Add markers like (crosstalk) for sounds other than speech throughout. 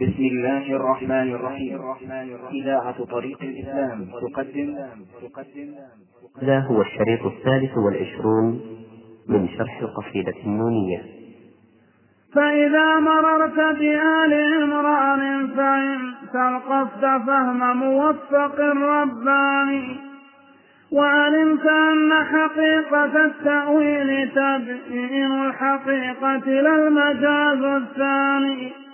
بسم الله الرحمن الرحيم. إذاعة طريق الإسلام تقدم. تقدم هذا هو الشريط الثالث والعشرون من شرح القصيدة النونية. فإذا مررت بآل عمران فإن تلقفت فهم موفق رباني وعلمت أن حقيقة التأويل تبين الحقيقة لا المجاز الثاني.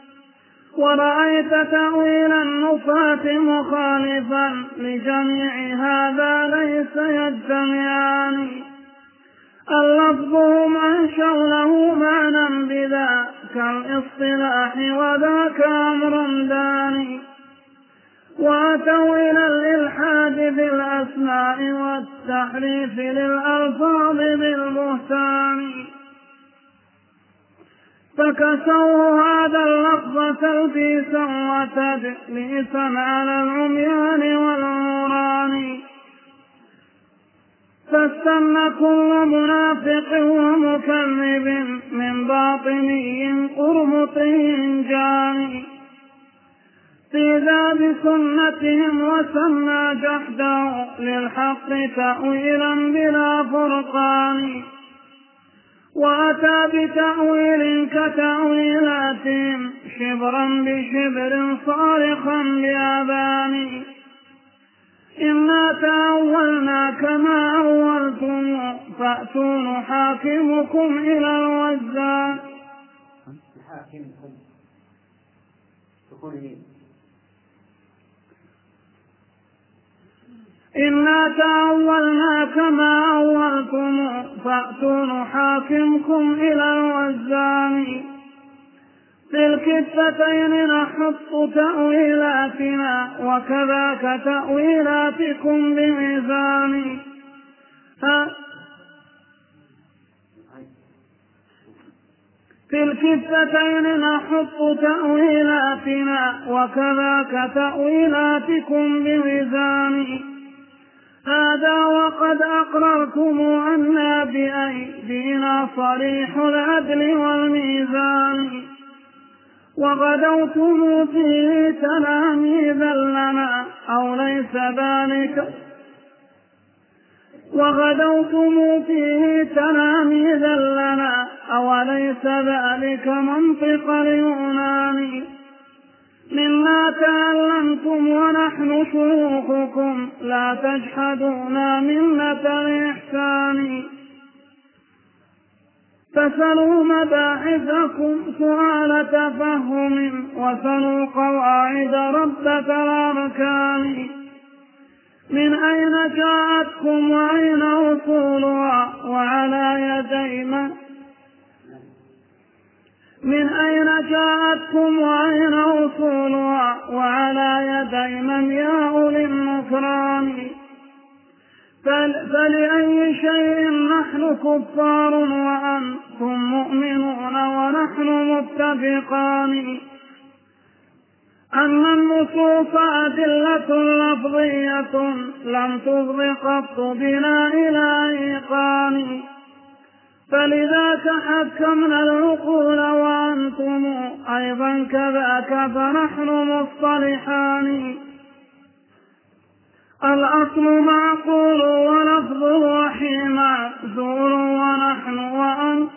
ورأيت تأويل النفاة مخالفا لجميع هذا ليس يجتمعان. اللفظ هم أنشوا له معنى بذاك الإصطلاح وذاك أمر داني. وأتوا إلى الإلحاد بالأسماء والتحريف للألفاظ بالبهتان. فكسوا هذا اللفظ تلبيسا وتدليسا على العميان والعوران فاستن كل منافق ومكذب من باطني قرمطي جاني في ذا بسنتهم وسمى جحده للحق تأويلا بلا فرقان. وأتى بتأويل كتأويلاتهم شبرا بشبر صارخا بأذان إنا تأولنا كما أولتم فأتوا نحاكمكم إلى الوزان إنا تأولنا كما أولتم فأتوا نحاكمكم إلى الوزان في الكفتين نحط تأويلاتنا وكذاك تأويلاتكم بميزان في الكفتين نحط تأويلاتنا وكذاك تأويلاتكم بميزان هذا وقد أقررتم أنا بأيدينا صريح العدل والميزان. وغدوتم فيه تلاميذا لنا أو ليس ذلك؟ وغدوتم فيه تلاميذا لنا أو ليس ذلك؟ منطق اليونان. مما تعلمتم ونحن شيوخكم. لا تجحدونا منة الإحسان فسلوا مباحثكم سؤال تفهم وسلوا قواعد ربة الأركان من أين جاءتكم وأين وصولها وعلى يدي من من أين جاءتكم وأين وصولها وعلى يدي من يا أولي النكران فلأي شيء نحن كفار وأنتم مؤمنون ونحن متفقان أما النصوص أدلة لفظية لم تفض قط بنا إلى إيقان فلذاك حكمنا العقول وأنتم أيضا كذاك فنحن مصطلحان. الأصل معقول ولفظ الوحي معزول ونحن وأن.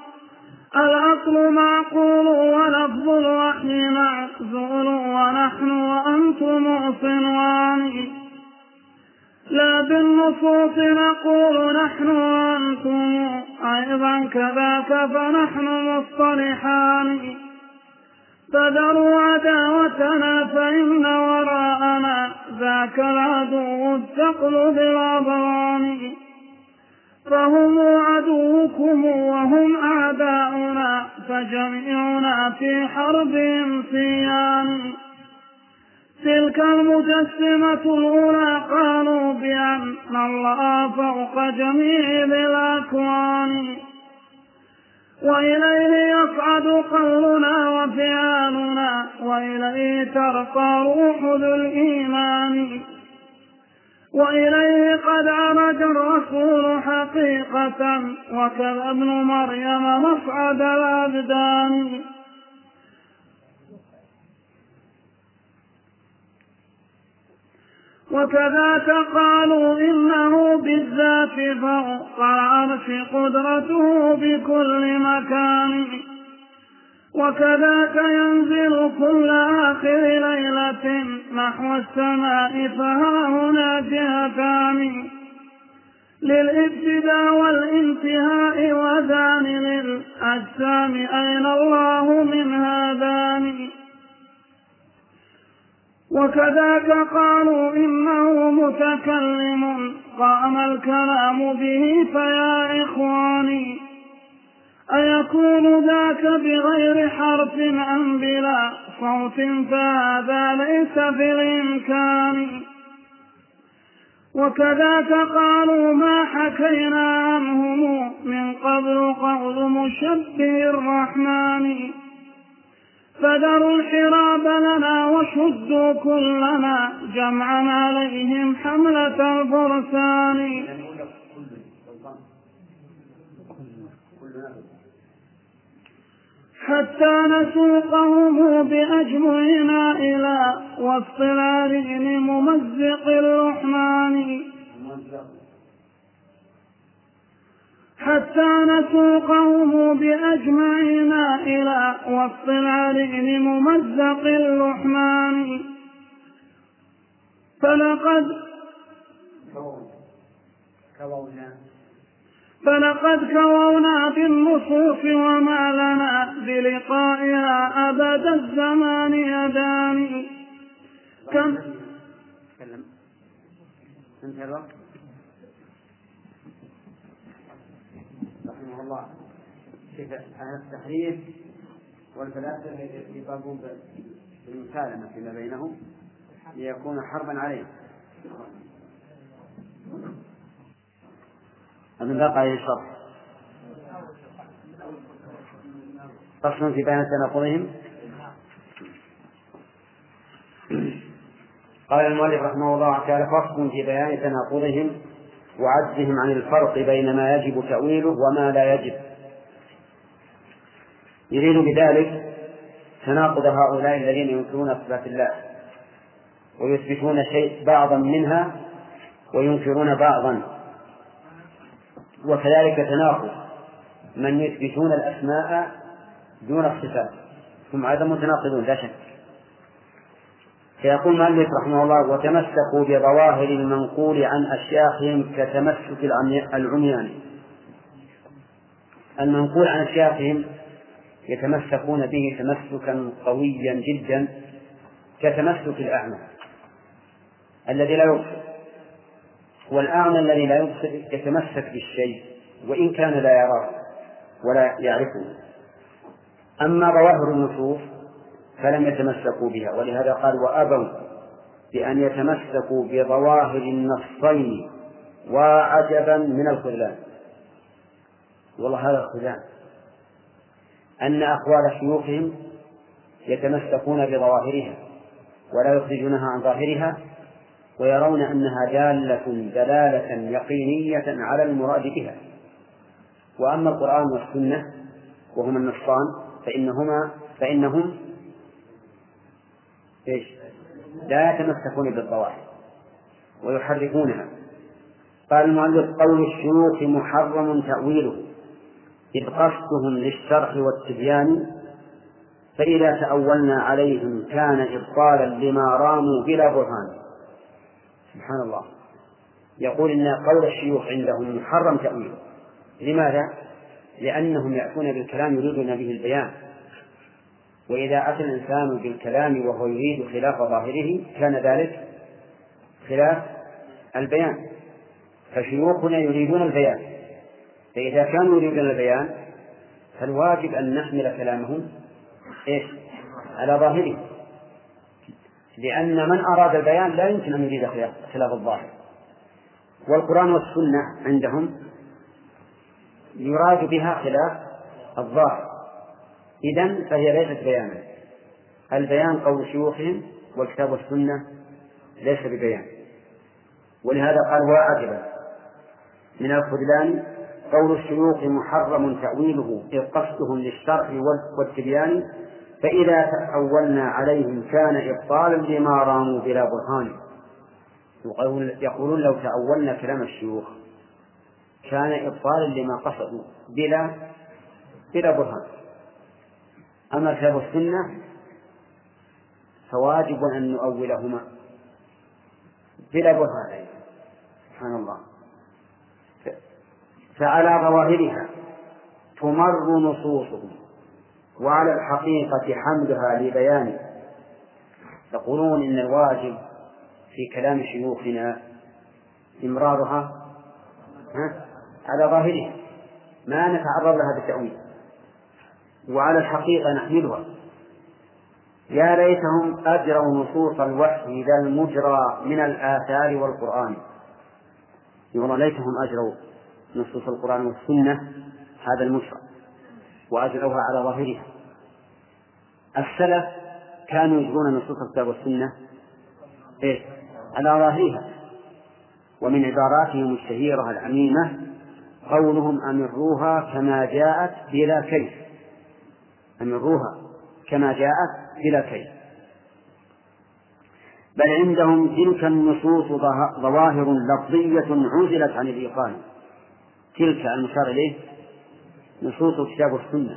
الأصل معقول ولفظ الوحي معزول ونحن وأنتم صنوان. لا بالنصوص نقول نحن وأنتم أيضا كذاك فنحن مصطلحان. فذروا عداوتنا فإن وراءنا ذاك العدو الثقل بالأضران فهم عدوكم وهم أعداؤنا فجميعنا في حربهم سيان تلك المجسمة الأولى قالوا بأن الله فوق جميع الأكوان. وإليه يصعد قلنا وفعالنا وإليه ترقى روح ذو الإيمان. وإليه قد عرج الرسول حقيقة وكذا ابن مريم مصعد الأبدان. وكذاك قالوا إنه بالذات فوق العرش قدرته بكل مكان. وكذاك ينزل كل آخر ليلة نحو السماء فها هنا جهتان للابتداء والانتهاء وذان للأجسام أين الله من هذان؟ وكذاك قالوا إنه متكلم. قام الكلام به فيا إخواني أيكون ذاك بغير حرف أم بلا صوت؟ فهذا ليس في الإمكان وكذاك قالوا ما حكينا عنهم من قبل قول مشبه الرحمن. فذروا الحراب لنا وشدوا كلنا جمعا عليهم حملة الفرسان حتى نسوقهم بأجمعنا إلى وسط العرين ممزق الرحمن حتى نسوقهم بأجمعنا إلى وسط العرين ممزق الرحمن فلقد فلقد كوونا بالنصوص وما لنا بلقائها أبد الزمان يدان كم؟ انتهى الوقت رحمه الله. كيف أهل التحريف والفلاسفة يطالبون بالمسالمة فيما بينهم ليكون حربا عليهم. أظن بقى عليه الشرط. فصل في بيان تناقضهم. قال المؤلف رحمه الله تعالى فصل في بيان تناقضهم. وعجزهم عن الفرق بين ما يجب تأويله وما لا يجب. يريد بذلك تناقض هؤلاء الذين ينكرون صفات الله ويثبتون شيء بعضا منها وينكرون بعضا. وكذلك تناقض من يثبتون الأسماء دون الصفات. هم أيضا متناقضون لا شك. فيقول مالك رحمه الله وتمسكوا بظواهر المنقول عن أشياخهم كتمسك العميان. المنقول عن أشياخهم يتمسكون به تمسكا قويا جدا كتمسك الأعمى الذي لا يبصر. والأعمى الذي لا يبصر يتمسك بالشيء وإن كان لا يراه ولا يعرفه. أما ظواهر النصوص فلم يتمسكوا بها. ولهذا قال وأبوا بأن يتمسكوا بظواهر النصين وعجبا من الخذلان. والله هذا الخذلان. أن أقوال شيوخهم يتمسكون بظواهرها ولا يخرجونها عن ظاهرها ويرون أنها دالة دلالة يقينية على المراد بها. وأما القرآن والسنة وهما النصان فإنهما فإنهم إيش؟ لا يتمسكون بالظواهر ويحرفونها قال المؤلف قول الشيوخ محرم تأويله. إذ قصدهم للشرح والتبيان فإذا تأولنا عليهم كان إبطالا لما راموا بلا برهان. سبحان الله. يقول إن قول الشيوخ عندهم محرم تأويله. لماذا؟ لأنهم يأتون بالكلام يريدون به البيان. وإذا أتى الإنسان بالكلام وهو يريد خلاف ظاهره كان ذلك خلاف البيان. فشيوخنا يريدون البيان. فإذا كانوا يريدون البيان فالواجب أن نحمل كلامهم إيش؟ على ظاهره. لأن من أراد البيان لا يمكن أن يريد خلاف الظاهر. والقرآن والسنة عندهم يراد بها خلاف الظاهر. إذا فهي ليست بيانا. البيان قول شيوخهم والكتاب والسنة ليس ببيان. ولهذا قال وعجبا من الخذلان قول الشيوخ محرم تأويله إذ قصدهم للشرع والتبيان فإذا تأولنا عليهم كان إبطالا لما راموا بلا برهان. يقولون لو تأولنا كلام الشيوخ كان إبطالا لما قصدوا بلا بلا برهان. أما الكتاب والسنة فواجب أن نؤولهما بلا برهان سبحان الله. فعلى ظواهرها تمر نصوصهم وعلى الحقيقة حملها لبيان. يقولون إن الواجب في كلام شيوخنا إمرارها على ظاهرها. ما نتعرض لها بالتأويل. وعلى الحقيقة نحملها يا ليتهم أجروا نصوص الوحي ذا المجرى من الآثار والقرآن. يقول ليتهم أجروا نصوص القرآن والسنة هذا المجرى وأجروها على ظاهرها. السلف كانوا يجرون نصوص الكتاب والسنة إيه؟ على ظاهرها. ومن عباراتهم الشهيرة العميمة قولهم أمروها كما جاءت بلا كيف. أمروها كما جاءت بلا كيف بل عندهم تلك النصوص ظواهر لفظية عزلت عن الإيقان. تلك المشار إليه نصوص الكتاب والسنة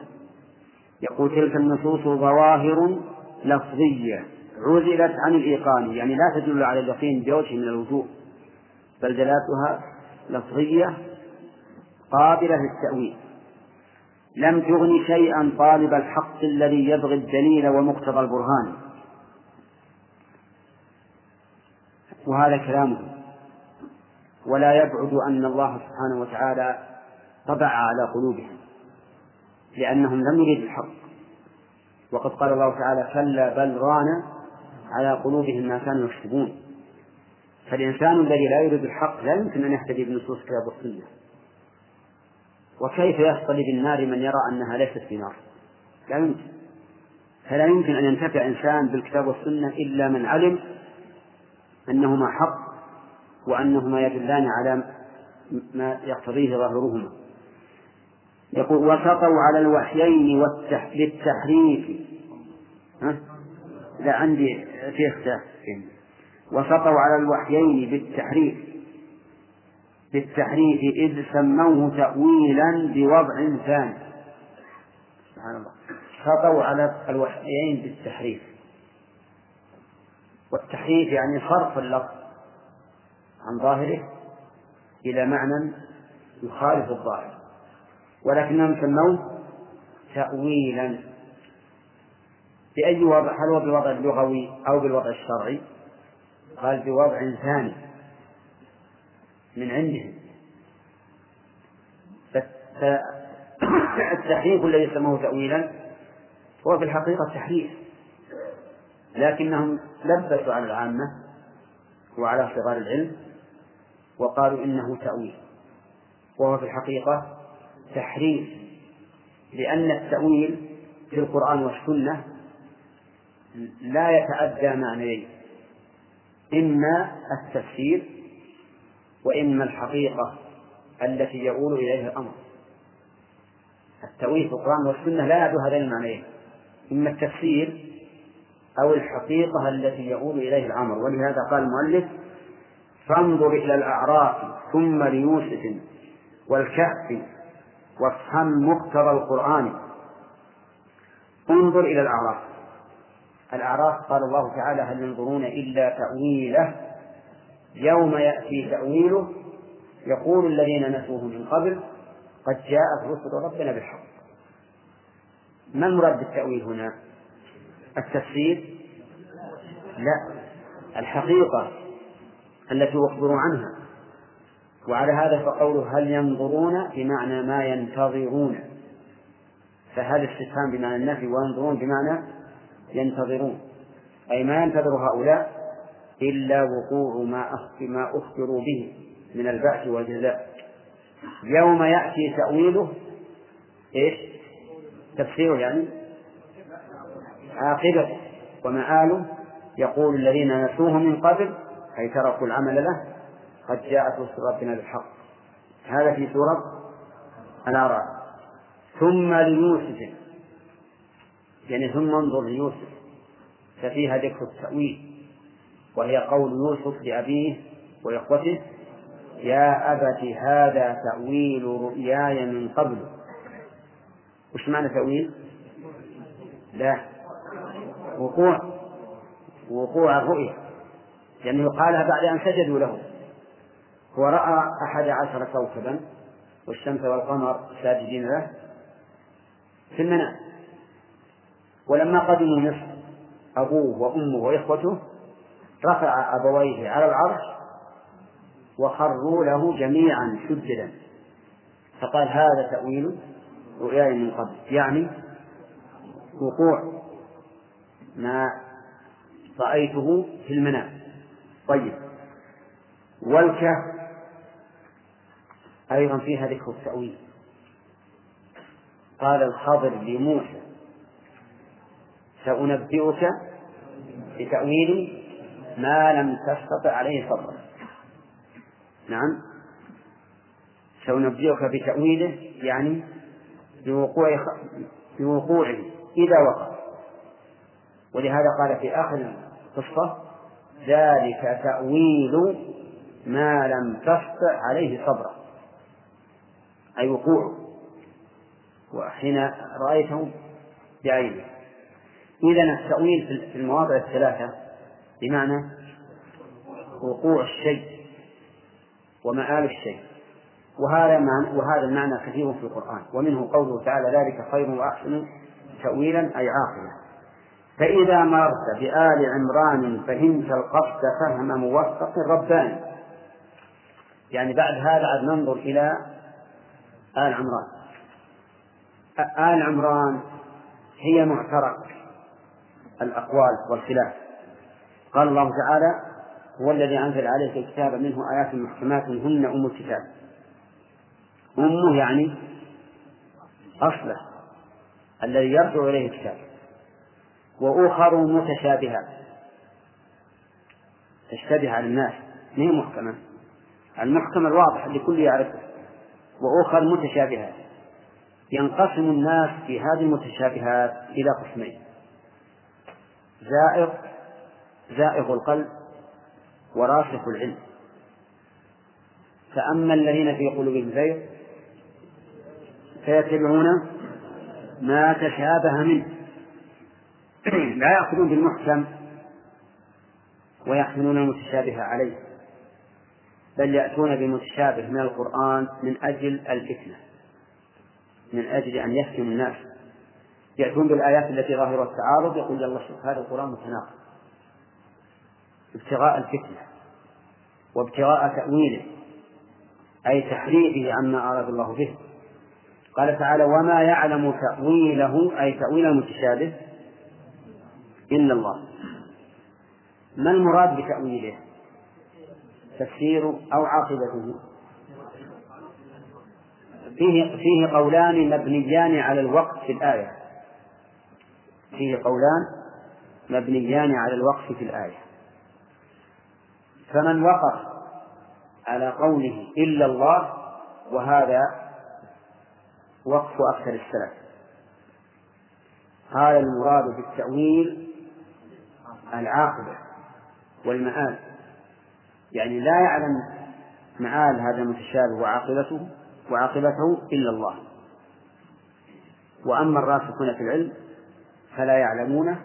يقول تلك النصوص ظواهر لفظية عزلت عن الإيقان. يعني لا تدل على اليقين بوجه من الوجوه بل دلالتها لفظية قابلة للتأويل. لم تغن شيئا طالب الحق الذي يبغي الدليل ومقتضى البرهان. وهذا كلامه. ولا يبعد أن الله سبحانه وتعالى طبع على قلوبهم لأنهم لم يريدوا الحق. وقد قال الله تعالى كلا بل ران على قلوبهم ما كانوا يكسبون. فالإنسان الذي لا يريد الحق لا يمكن أن يهتدي بنصوص كتاب والسنة وكيف يصطلي بالنار من يرى أنها ليست في نار لا يمكن. فلا يمكن أن ينتفع إنسان بالكتاب والسنة إلا من علم أنهما حق وأنهما يدلان على ما يقتضيه ظاهرهما. يقول وسطوا على الوحيين والتح... بالتحريف ها؟ لا عندي في اختلاف. وسطوا على الوحيين بالتحريف. بالتحريف إذ سموه تأويلا بوضع ثاني. سبحان الله. سطوا على الوحيين بالتحريف. والتحريف يعني صرف اللفظ عن ظاهره إلى معنى يخالف الظاهر. ولكنهم سموه تأويلا. بأي وضع؟ هل هو بالوضع اللغوي أو بالوضع الشرعي؟ قال بوضع ثاني. من عندهم. فالتحريف الذي سموه تأويلا هو في الحقيقة تحريف. لكنهم لبسوا على العامة وعلى صغار العلم وقالوا إنه تأويل. وهو في الحقيقة تحريف. لأن التأويل في القرآن والسنة لا يتعدى معنيين. إما التفسير وإما الحقيقة التي يؤول إليها الأمر. التأويل في القرآن والسنة لا يعدو هذين المعنيين إما التفسير أو الحقيقة التي يؤول إليه الأمر. ولهذا قال المؤلف فانظر إلى الأعراف ثم ليوسف والكهف وافهم مقتضى القرآن. انظر إلى الأعراف. الأعراف قال الله تعالى هل ينظرون إلا تأويله؟ يوم يأتي تأويله يقول الذين نسوه من قبل قد جاءت رسل ربنا بالحق ما المراد بالتأويل هنا؟ التفسير؟ لا الحقيقة التي يخبر عنها وعلى هذا فقوله هل ينظرون بمعنى ما ينتظرون فهذا استفهام بمعنى النفي وينظرون بمعنى ينتظرون أي ما ينتظر هؤلاء إلا وقوع ما ما أخبروا به من البعث والجزاء. يوم يأتي تأويله إيش؟ تفسيره يعني. عاقبته ومآله يقول الذين نسوه من قبل أي تركوا العمل له قد جاءت رسل ربنا بالحق. هذا في سورة الأعراف. ثم ليوسف. يعني ثم انظر ليوسف ففيها ذكر التأويل. وهي قول يوسف لأبيه وإخوته يا أبت هذا تأويل رؤياي من قبل. وش معنى تأويل؟ لا وقوع وقوع الرؤيا لأنه قالها بعد أن سجدوا له. هو رأى أحد عشر كوكبا والشمس والقمر ساجدين له في المنام. ولما قدموا مصر أبوه وأمه وإخوته رفع أبويه على العرش وخروا له جميعا سجدا. فقال هذا تأويل رؤياي من قبل. يعني وقوع ما رأيته في المنام. طيب. والكهف أيضا فيها ذكر التأويل. قال الخضر لموسى سأنبئك بتأويل ما لم تستطع عليه صبرا نعم. سأنبئك بتأويله يعني بوقوع بوقوعه إذا وقع. ولهذا قال في آخر القصة ذلك تأويل ما لم تستطع عليه صبرا أي وقوعه. وحين رأيته بعينه. إذا التأويل في المواضع الثلاثة بمعنى وقوع الشيء ومآل الشيء. وهذا معنى وهذا المعنى كثير في القرآن. ومنه قوله تعالى ذلك خير وأحسن تأويلا أي عاقلا فإذا مررت بآل عمران فهمت القصد فهم موفق رباني يعني بعد هذا عاد ننظر إلى آل عمران. آل عمران هي معترك الأقوال والخلاف. قال الله تعالى هو الذي أنزل عليك الكتاب منه آيات محكمات هن أم الكتاب. أمه يعني أصله الذي يرجع إليه الكتاب. وأخر متشابهات. تشتبه على الناس. ما هي محكمة؟ المحكم الواضح لكل يعرفه وأخر متشابهات. ينقسم الناس في هذه المتشابهات إلى قسمين. زائغ زائغ القلب وراسخ العلم. فأما الذين في قلوبهم زيغ فيتبعون ما تشابه منه. (clears throat) لا يأخذون بالمحكم ويحملون المتشابه عليه بل يأتون بمتشابه من القرآن من أجل الفتنة من أجل أن يفتنوا الناس. يأتون بالآيات التي ظاهرها التعارض يقول الله شوف هذا القرآن متناقض. ابتغاء الفتنة وابتغاء تأويله أي تحريفه عما أراد الله به. قال تعالى وما يعلم تأويله أي تأويل المتشابه إلا الله. ما المراد بتأويله؟ تفسير أو عاقبته؟ فيه فيه قولان مبنيان على الوقف في الآية. فيه قولان مبنيان على الوقف في الآية. فمن وقف على قوله إلا الله وهذا وقف أكثر السلف. قال المراد بالتأويل العاقبة والمآل. يعني لا يعلم مآل هذا المتشابه وعاقبته وعاقبته إلا الله. وأما الراسخون في العلم فلا يعلمونه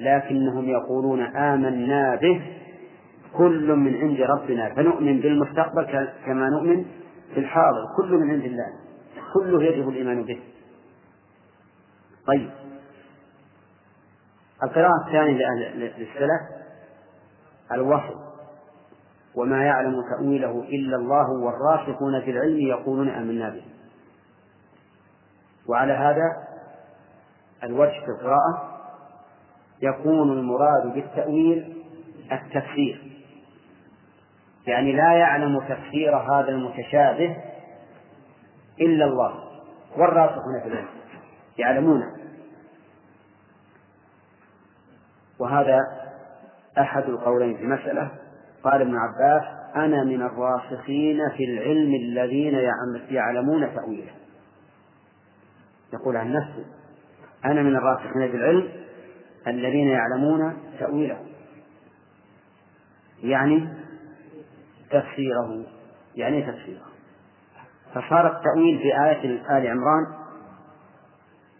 لكنهم يقولون آمنا به كل من عند ربنا فنؤمن بالمستقبل كما نؤمن بالحاضر كل من عند الله. كله يجب الإيمان به. طيب. القراءة الثانية للسلف. الوحي. وما يعلم تأويله إلا الله والراسخون في العلم يقولون آمنا به. وعلى هذا الوجه في القراءة يكون المراد بالتأويل التفسير يعني لا يعلم تفسير هذا المتشابه إلا الله. والراسخون في العلم يعلمونه. وهذا أحد القولين في مسألة قال ابن عباس أنا من الراسخين في العلم الذين يعلمون تأويله. يقول عن نفسه أنا من الراسخين في العلم الذين يعلمون تأويله. يعني تفسيره. يعني تفسيره؟ فصار التأويل في آية آل عمران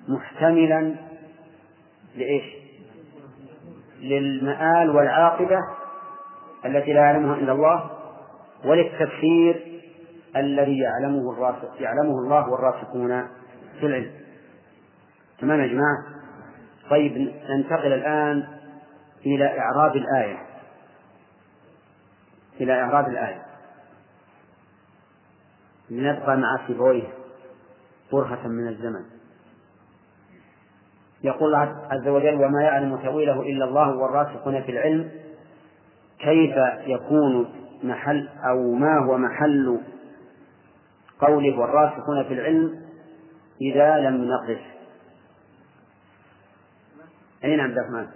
محتملا لإيش؟ للمآل والعاقبة التي لا يعلمها إلا الله وللتفسير الذي يعلمه الراسخ يعلمه الله والراسخون في العلم. تمام يا جماعة؟ طيب ننتقل الآن إلى إعراب الآية. إلى إعراب الآية. لنبقى مع سيبويه برهة من الزمن. يقول الله عز وجل وما يعلم تأويله إلا الله والراسخون في العلم كيف يكون محل أو ما هو محل قوله والراسخون في العلم إذا لم نقف أي نعم عبد الرحمن؟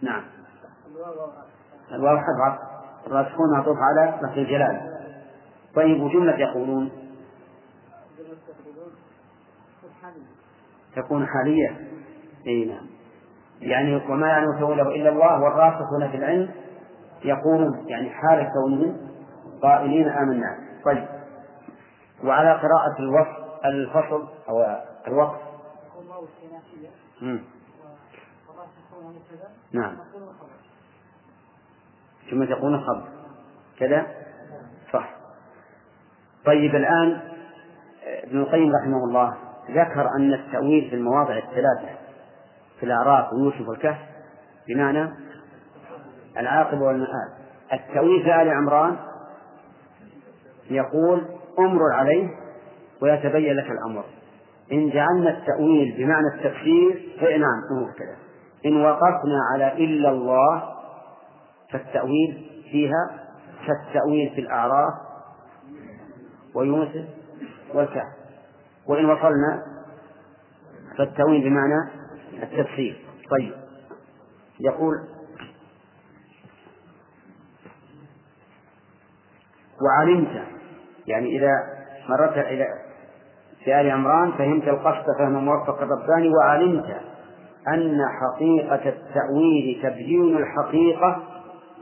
نعم. الواو حرف الراسخون معطوف على لفظ الجلال. طيب وجملة يقولون؟ تكون حالية. أي نعم. يعني وما يعلم تأويله إلا الله والراسخون في العلم يقولون يعني حال كونهم قائلين آمنا. طيب. وعلى قراءة الوصف الفصل أو الوقف. نعم. ثم تقول خبر كذا؟ صح. طيب الآن ابن القيم رحمه الله ذكر أن التأويل في المواضع الثلاثة في الأعراف ويوسف والكهف بمعنى العاقبة والمآل التأويل في آل عمران يقول امرر عليه ويتبين لك الأمر. إن جعلنا التأويل بمعنى التفسير فنعم هو كذا. إن وقفنا على إلا الله فالتأويل فيها كالتأويل في الأعراف ويوسف والكهف. وإن وصلنا فالتأويل بمعنى التفسير طيب. يقول وعلمت يعني إذا مرت إلى في آل عمران فهمت القصد فهم موفق الرباني. وعلمت أن حقيقة التأويل تبيين الحقيقة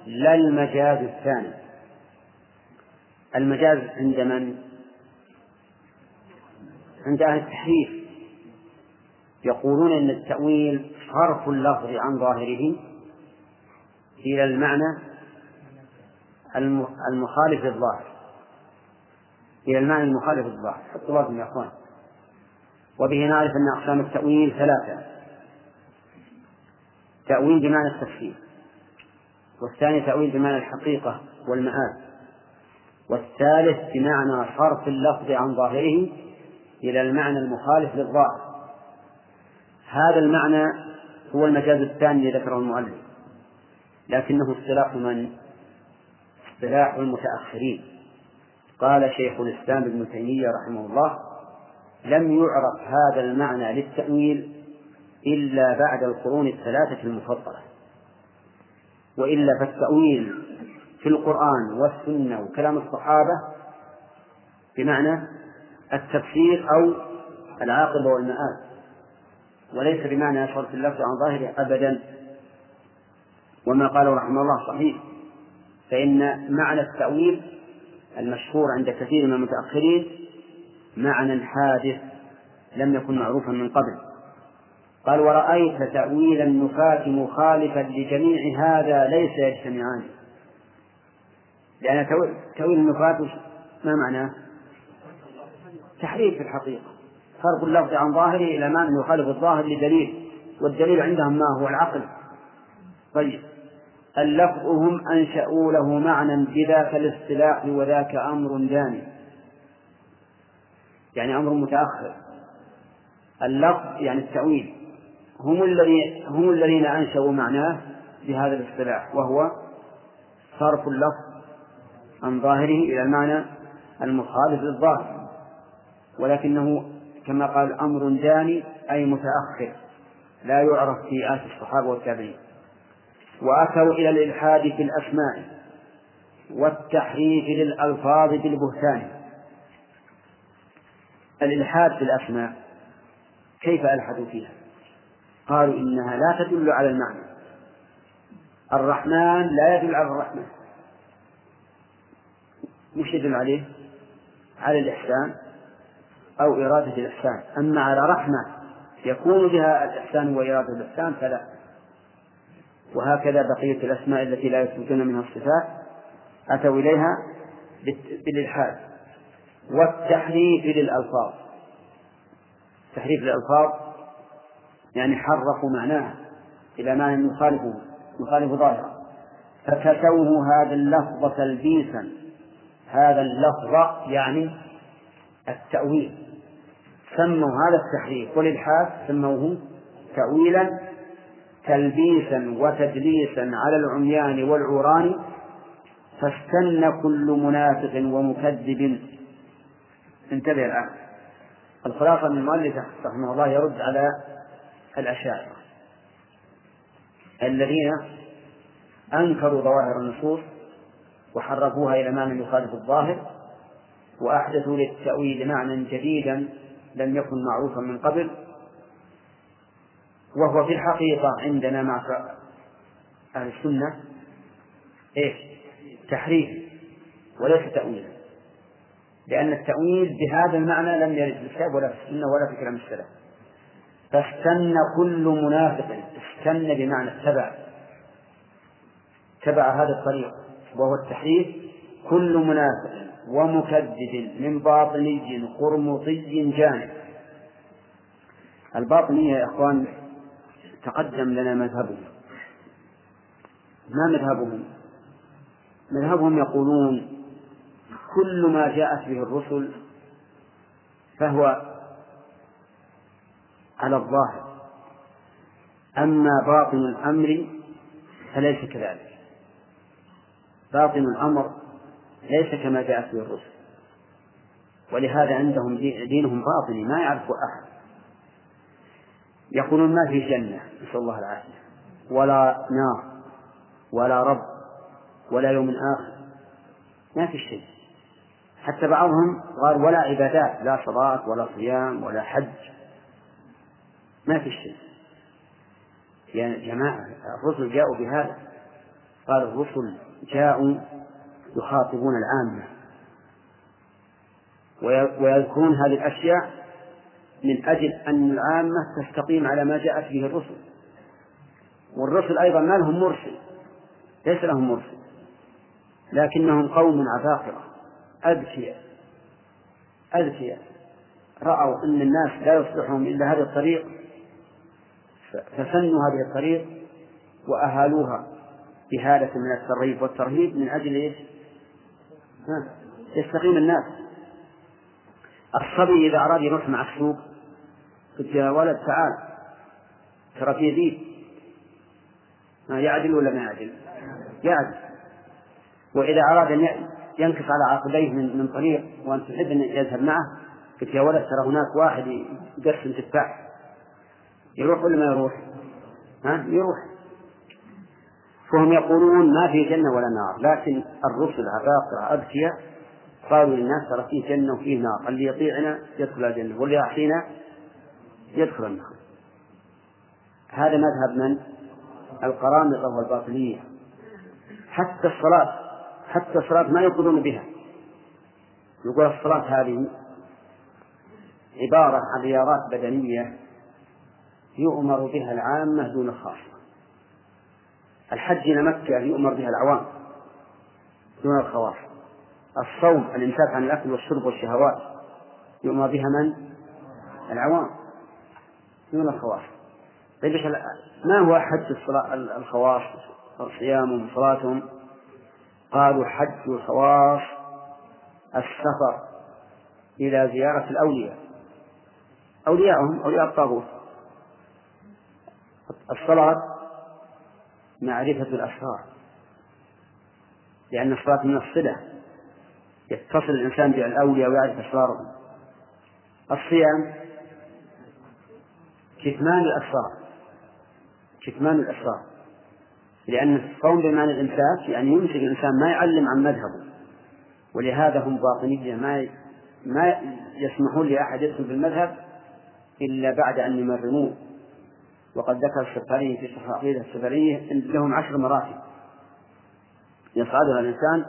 لا المجاز الثاني. المجاز عند من؟ عند أهل التحريف. يقولون أن التأويل صرف اللفظ عن ظاهره. إلى المعنى المخالف للظاهر. إلى المعنى المخالف للظاهر. حطوا بالكم يا أخوان. وبه نعرف أن أقسام التأويل ثلاثة. تأويل بمعنى التفسير والثاني تأويل بمعنى الحقيقة والمآل والثالث بمعنى صرف اللفظ عن ظاهره إلى المعنى المخالف للظاهر. هذا المعنى هو المجاز الثاني الذي ذكره المؤلف لكنه اصطلاح من؟ اصطلاح المتأخرين. قال شيخ الإسلام ابن تيمية رحمه الله لم يعرف هذا المعنى للتأويل إلا بعد القرون الثلاثة المفضلة. وإلا فالتأويل في القرآن والسنة وكلام الصحابة بمعنى التفسير أو العاقبة والمآل وليس بمعنى في اللفظ عن ظاهره أبدا. وما قاله رحمه الله صحيح. فإن معنى التأويل المشهور عند كثير من المتأخرين معنى حادث لم يكن معروفا من قبل. قال ورأيت تأويل النفاة مخالفا لجميع هذا ليس يجتمعان. لأن تأويل النفاة ما معناه؟ تحريف في الحقيقة. فرق اللفظ عن ظاهره إلى معنى يخالف الظاهر لدليل والدليل عندهم ما هو؟ العقل. طيب. اللفظ هم أنشأوا له معنى بذاك الاصطلاح وذاك أمر جاني يعني أمر متأخر. اللفظ يعني التأويل. هم الذين هم الذين أنشأوا معناه بهذا الاصطلاح وهو صرف اللفظ عن ظاهره إلى المعنى المخالف للظاهر ولكنه كما قال أمر جاني أي متأخر لا يعرف في آت الصحابة والتابعين. وأتوا إلى الإلحاد في الأسماء والتحريف للألفاظ بالبهتان. الإلحاد في الأسماء كيف ألحدوا فيها؟ قالوا إنها لا تدل على المعنى. الرحمن لا يدل على الرحمة. مش يدل عليه؟ على الإحسان أو إرادة الإحسان. أما على رحمة يكون بها الإحسان وإرادة الإحسان فلا. وهكذا بقية الأسماء التي لا يثبتون منها الصفات أتوا إليها بالإلحاد والتحريف للألفاظ. تحريف الألفاظ يعني حرفوا معناها إلى معنى يخالفه يخالف ظاهره. فكسوه هذا اللفظ تلبيسا. هذا اللفظ يعني التأويل. سموا هذا التحريف. والإلحاد سموه تأويلا تلبيسا وتدليسا على العميان والعوران فاستن كل منافق ومكذب. انتبه الآن. الخلاصة من المؤلف رحمه الله يرد على الأشاعرة الذين أنكروا ظواهر النصوص وحرفوها إلى معنى يخالف الظاهر وأحدثوا للتأويل معنى جديدا لم يكن معروفا من قبل وهو في الحقيقة عندنا مع أهل السنة إيش؟ تحريف وليس تأويلا لأن التأويل بهذا المعنى لم يرد في الكتاب ولا في السنة ولا في كلام السلف فاستن كل منافق استن بمعنى اتبع. اتبع هذا الطريق وهو التحريف كل منافق ومكذب من باطني قرمطي جانب الباطنية يا إخوان تقدم لنا مذهبهم. ما مذهبهم؟ مذهبهم يقولون كل ما جاءت به الرسل فهو على الظاهر. أما باطن الأمر فليس كذلك. باطن الأمر ليس كما جاءت به الرسل. ولهذا عندهم دينهم باطني ما يعرفه أحد. يقولون ما في جنة نسأل الله العافية. ولا نار ولا رب ولا يوم آخر. ما في شيء. حتى بعضهم قال ولا عبادات لا صلاة ولا صيام ولا حج. ما في شيء. يا يعني جماعة الرسل جاءوا بهذا. قال الرسل جاءوا يخاطبون العامة. ويذكرون هذه الأشياء من أجل أن العامة تستقيم على ما جاءت به الرسل. والرسل أيضا ما لهم مرسل ليس لهم مرسل لكنهم قوم عباقرة أذكياء. أذكياء. رأوا أن الناس لا يصلحهم إلا هذا الطريق. فسنوا هذه الطريق وأهالوها بهالة من الترغيب والترهيب من أجل إيش؟ يستقيم الناس. الصبي إذا أراد يروح مع السوق قلت يا ولد تعال ترى في ذيب. ما يعدل ولا ما يعدل؟ يعدل. وإذا أراد أن ينكص على عقبيه من من طريق وأنت تحب أن يذهب معه قلت يا ولد ترى هناك واحد يقسم تفاح يروح ولا ما يروح؟ ها؟ يروح فهم يقولون ما في جنة ولا نار لكن الرسل عباقرة أذكياء قالوا للناس ترى فيه جنة وفيه نار اللي يطيعنا يدخل الجنة واللي يعصينا يدخل النار هذا مذهب من؟ القرامطة والباطنية حتى الصلاة حتى الصلاة ما يقولون بها يقول الصلاة هذه عبارة عن رياضات بدنية يؤمر بها العامة دون الخاصة الحج إلى مكة يؤمر بها العوام دون الخواص. الصوم الإمساك عن الأكل والشرب والشهوات يؤمر بها من؟ العوام دون الخواص. طيب ما هو حج الخواص؟ صيامهم صلاتهم؟ قالوا حج الخواص السفر إلى زيارة الأولياء. أولياءهم أولياء الطاغوت. الصلاة معرفة الأسرار لأن الصلاة من الصلة يتصل الإنسان بالأولياء ويعرف أسرارهم. الصيام كتمان الأسرار كتمان الأسرار لأن الصوم بمعنى الإمساك يعني يمسك الإنسان ما يعلم عن مذهبه ولهذا هم باطنية ما ما يسمحون لأحد يدخل بالمذهب إلا بعد أن يمرنوه. وقد ذكر الشرطاني في شرح العقيدة السفرية أن لهم عشر مراتب. يصعدها الإنسان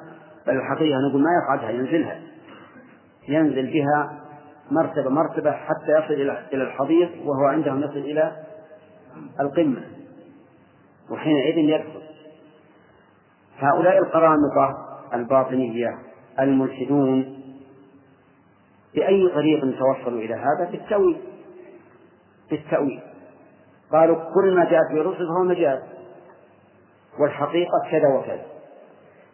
بل الحقيقة نقول ما يصعدها ينزلها. ينزل بها مرتبة مرتبة حتى يصل إلى الحضيض وهو عندهم يصل إلى القمة. وحينئذ يدخل هؤلاء القرامطة الباطنية الملحدون بأي طريق توصلوا إلى هذا؟ بالتأويل. بالتأويل. قالوا كل ما جاءت به الرسل فهو مجاز والحقيقة كذا وكذا.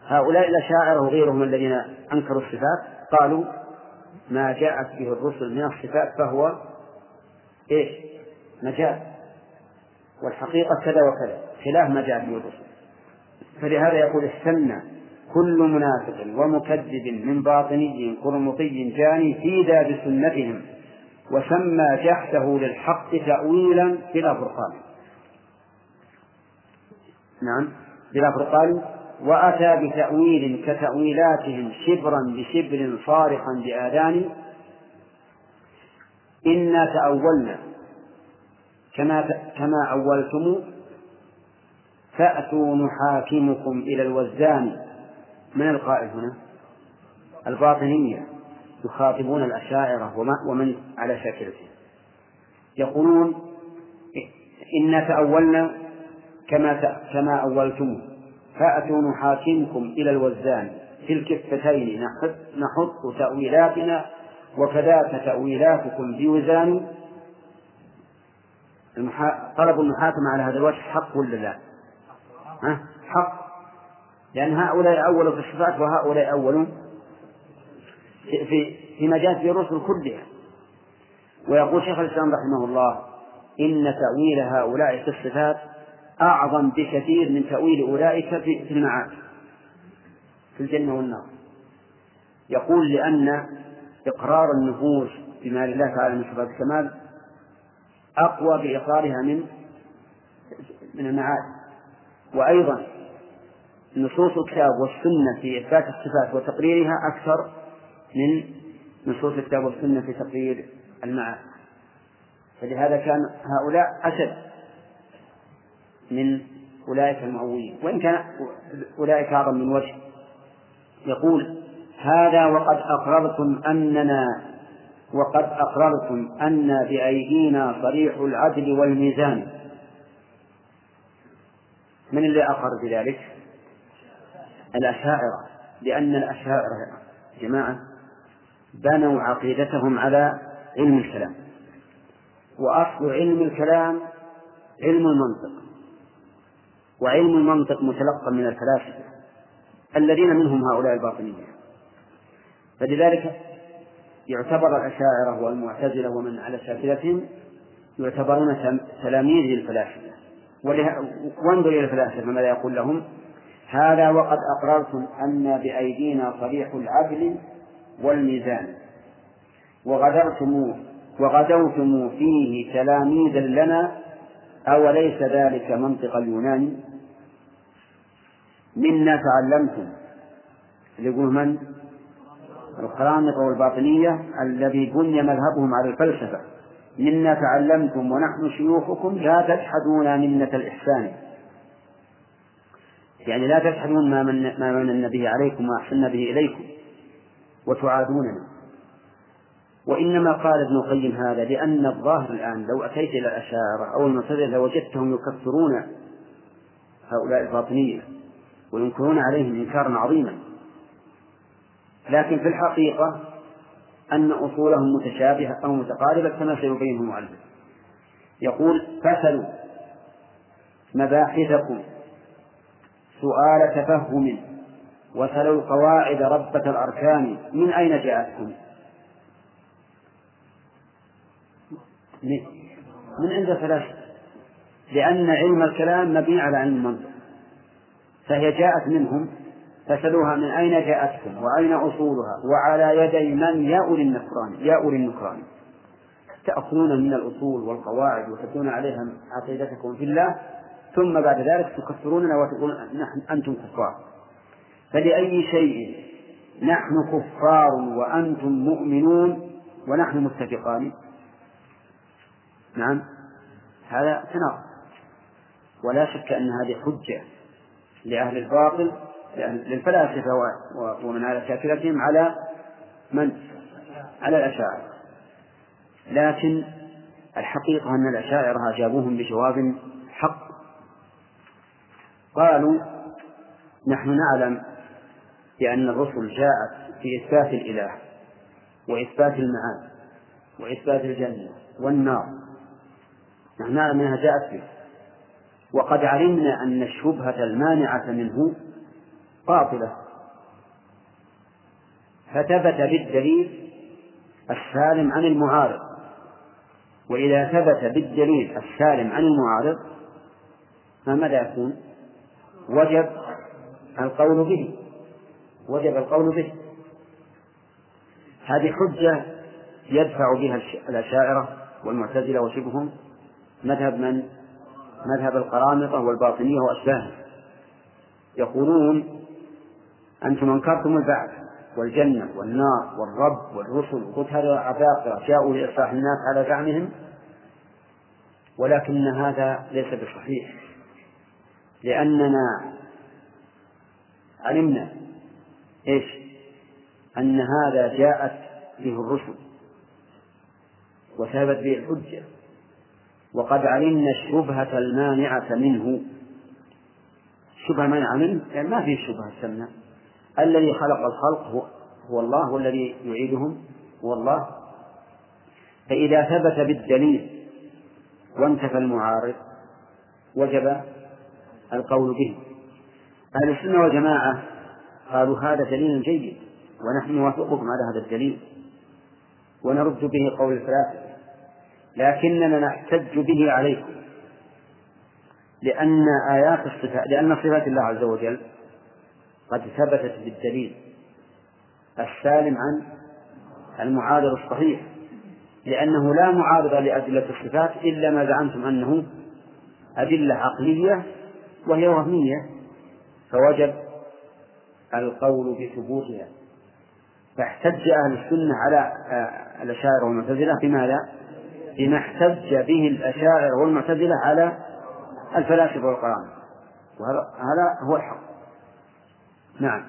هؤلاء الأشاعرة وغيرهم الذين أنكروا الصفات قالوا ما جاءت به الرسل من الصفات فهو إيش؟ مجاز والحقيقة كذا وكذا. خلاف ما جاءت به الرسل. فلهذا يقول استنى كل منافق ومكذب من باطني قرمطي جاني فيدا بسنتهم وسمى جحده للحق تأويلا بلا فرقان نعم بلا فرقان وأتى بتأويل كتأويلاتهم شبرا بشبر صارخا بآذان. إنا تأولنا. كما كما أولتم فأتوا نحاكمكم إلى الوزان من القائل هنا؟ الباطنية. يخاطبون الأشاعرة ومن على شاكلته يقولون إنا تأولنا كما كما أولتم. فأتوا نحاكمكم إلى الوزان في الكفتين. نحط تأويلاتنا وكذاك تأويلاتكم بوزان. طلب المحاكمة على هذا الوجه حق ولا لا؟ حق. لأن هؤلاء أولوا في الصفات وهؤلاء أولوا في في فيما جاءت به الرسل كلها. ويقول شيخ الإسلام رحمه الله إن تأويل هؤلاء في الصفات أعظم بكثير من تأويل أولئك في المعاد في الجنة والنار. يقول لأن إقرار النفوس بما لله تعالى من صفات الكمال أقوى بإقرارها من من المعاد وأيضا نصوص الكتاب والسنة في إثبات الصفات وتقريرها أكثر من نصوص الكتاب والسنة في تقرير المعاد فلهذا كان هؤلاء أشد من أولئك المؤولين وإن كان أولئك أعظم من وجه. يقول هذا وقد أقررتم أننا وقد أقررتم أن بأيدينا صريح العدل والميزان. من اللي أقر بذلك؟ الأشاعرة. لأن الأشاعرة جماعة بنوا عقيدتهم على علم الكلام. وأصل علم الكلام علم المنطق. وعلم المنطق متلقى من الفلاسفة الذين منهم هؤلاء الباطنية. فلذلك يعتبر الأشاعرة والمعتزلة ومن على شاكلتهم يعتبرون تلاميذ للفلاسفة. وانظر إلى الفلاسفة ماذا يقول لهم. هذا وقد أقررتم أن بأيدينا صريح العدل والميزان. وغدرتم وغدوتم فيه تلاميذا لنا أوليس ذلك منطق اليونان؟ منا تعلمتم. يقول من؟ القرامطة والباطنية الذي بني مذهبهم على الفلسفة. منا تعلمتم ونحن شيوخكم لا تجحدون منة الإحسان. يعني لا تجحدون ما من ما من به عليكم وأحسن به إليكم. وتعادوننا. وإنما قال ابن القيم هذا لأن الظاهر الآن لو أتيت إلى الأشاعرة أو المعتزلة لوجدتهم يكفرون هؤلاء الباطنية وينكرون عليهم إنكارا عظيما. لكن في الحقيقة أن أصولهم متشابهة أو متقاربة كما سيبينه المؤلف. يقول فسلوا مباحثكم سؤال تفهم. وسلوا القواعد ربة الأركان. من أين جاءتكم؟ من عند ثلاثة لأن علم الكلام مبني على علم. المنطق فهي جاءت منهم. فسألوها من أين جاءتكم وأين أصولها؟ وعلى يدي من؟ يا أولي النكران. يا أولي النكران. تأخذون من الأصول والقواعد وتبنون عليها عقيدتكم في الله. ثم بعد ذلك تكفروننا وتقولون نحن أنتم كفار. فلأي شيء نحن كفار وأنتم مؤمنون ونحن متفقان. نعم. هذا تناقض. ولا شك أن هذه حجة لأهل الباطل للفلاسفة ومن على شاكلتهم على من؟ على الأشاعرة. لكن الحقيقة أن الأشاعرة أجابوهم بجواب حق. قالوا نحن نعلم بأن الرسل جاءت في إثبات الإله وإثبات المعاد وإثبات الجنة والنار. نحن نعلم أنها جاءت به. وقد علمنا أن الشبهة المانعة منه باطلة. فثبت بالدليل السالم عن المعارض. وإذا ثبت بالدليل السالم عن المعارض فماذا يكون؟ وجب القول به. وجب القول به. هذه حجة يدفع بها الأشاعرة والمعتزلة وشبههم مذهب من؟ مذهب القرامطة والباطنية وأشباههم. يقولون أنتم أنكرتم البعث والجنة والنار والرب والرسل وقلت هذا عباقرة جاءوا لإصلاح الناس على زعمهم ولكن هذا ليس بصحيح. لأننا علمنا إيش؟ أن هذا جاءت به الرسل وثابت به الحجة. وقد علمنا الشبهة المانعة منه. الشبهة المانعة منه؟ يعني ما فيه شبهة السمنة الذي خلق الخلق هو, هو الله والذي يعيدهم هو الله. فإذا ثبت بالدليل وانتفى المعارض وجب القول به. أهل السنة والجماعة قالوا هذا دليل جيد ونحن نوافقكم على هذا الدليل. ونرد به قول الفلاسفة لكننا نحتج به عليكم. لأن آيات الصفات لأن صفات الله عز وجل قد ثبتت بالدليل السالم عن المعارض الصحيح. لأنه لا معارض لأدلة الصفات إلا ما زعمتم أنه أدلة عقلية وهي وهمية. فوجب القول بثبوتها فاحتج أهل السنة على آه، الأشاعرة والمعتزلة بماذا؟ بما احتج به الأشاعرة والمعتزلة على الفلاسفة والقرآن. وهذا هو الحق. نعم.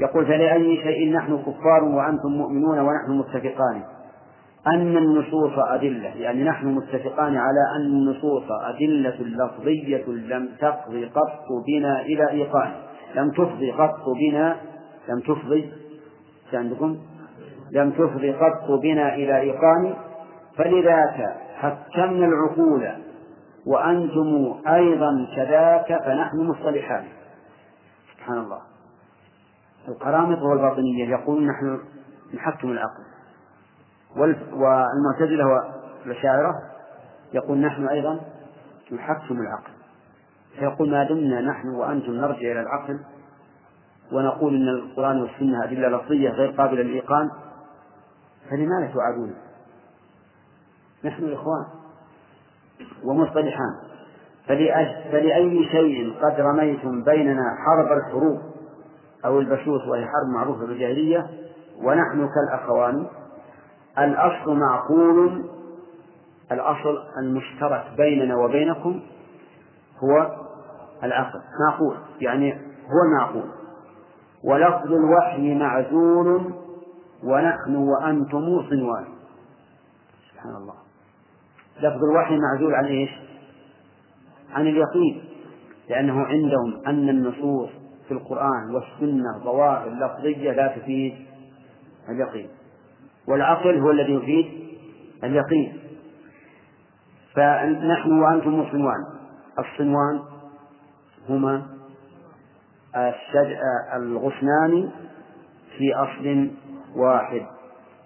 يقول فلأي شيء نحن كفار وأنتم مؤمنون ونحن متفقان. أن النصوص أدلة. يعني نحن متفقان على أن النصوص أدلة لفظية لم تقضي قط بنا إلى إيقان. لم تفضي قط بنا لم تفضي عندكم؟ لم تفضي قط بنا إلى إيقان فلذاك حكمنا العقول وأنتم أيضا كذاك فنحن مصطلحان. سبحان الله. القرامطة والباطنية يقولون نحن نحكم العقل. والمعتزلة والأشاعرة يقول نحن أيضا نحكم العقل. فيقول ما دمنا نحن وأنتم نرجع إلى العقل ونقول إن القرآن والسنة أدلة لفظية غير قابلة للإيقان فلماذا تعادون؟ نحن إخوان ومصطلحان فلأي شيء قد رميتم بيننا حرب الحروب أو البشوش وهي حرب معروفة بالجاهلية ونحن كالأخوان الأصل معقول الأصل المشترك بيننا وبينكم هو العقل معقول يعني هو المعقول. ولفظ الوحي معزول ونحن وأنتم صنوان. سبحان الله. لفظ الوحي معزول عن إيش؟ عن اليقين لأنه عندهم أن النصوص في القرآن والسنة ظواهر لفظية لا تفيد اليقين. والعقل هو الذي يفيد اليقين. فنحن وأنتم صنوان. الصنوان هما الغصنان في أصل واحد.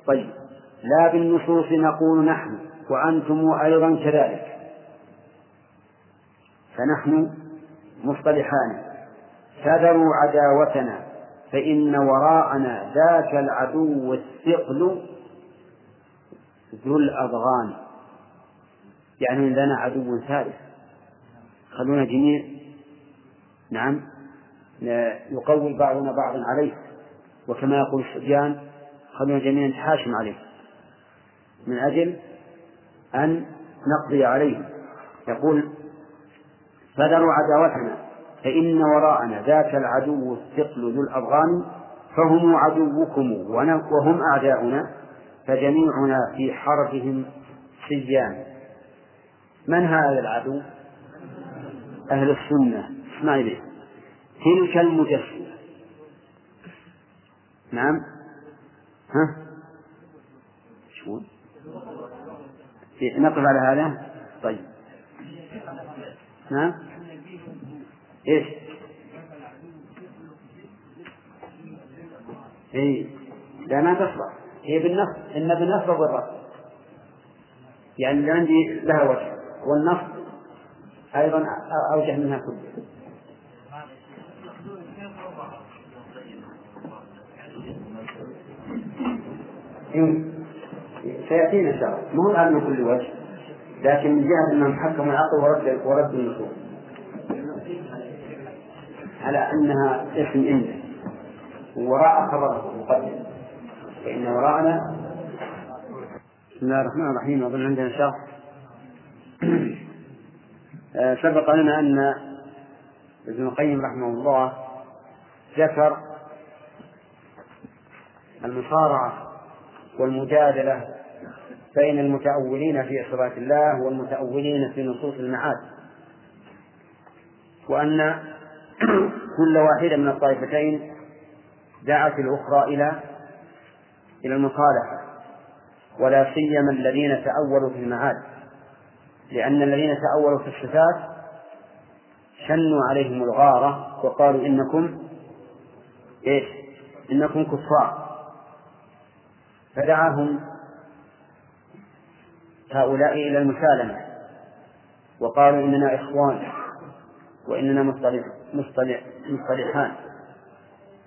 طيب لا بالنصوص نقول نحن وأنتم أيضا كذلك. فنحن مصطلحان. فذروا عداوتنا فإن وراءنا ذاك العدو الثقل ذو الأضغان. يعني لنا عدو ثالث. خلونا جميع نعم يقوي بعضنا بعضا عليه وكما يقول الصبيان خلونا جميعا نتحاشم عليه من أجل أن نقضي عليه يقول فذروا عداوتنا فإن وراءنا ذاك العدو الثقل ذو الأضغان فهم عدوكم وهم أعداؤنا فجميعنا في حربهم سجان من هذا العدو؟ أهل السنة. اسمعي به تلك المجسمة. نعم. ها؟ شو نقف على هذا. طيب. نعم. إيش؟ اي لا ما تصلح هي بالنص إن بالنصب والرفع. يعني اللي عندي لها وجه. والنصب أيضا أوجه منها كلها سيأتينا إن شاء الله. مو الآن من كل وجه؟ لكن من جهة أنهم حكموا العقل ورد ورد النصوص. على أنها اسم إن وراء خبره مقدم. فإن وراءنا. بسم الله الرحمن الرحيم. أظن عندنا آه، سبق لنا أن ابن القيم رحمه الله ذكر المصارعة والمجادلة بين المتأولين في صفات الله والمتأولين في نصوص المعاد وأن (clears throat) كل واحدة من الطائفتين دعت الأخرى إلى إلى المصالحة ولا سيما الذين تأولوا في المعاد. لأن الذين تأولوا في الصفات شنوا عليهم الغارة وقالوا إنكم إيش؟ إنكم كفار. فدعاهم هؤلاء إلى المسالمة وقالوا إننا إخوان وإننا مصطلح مصطلح مصطلحان.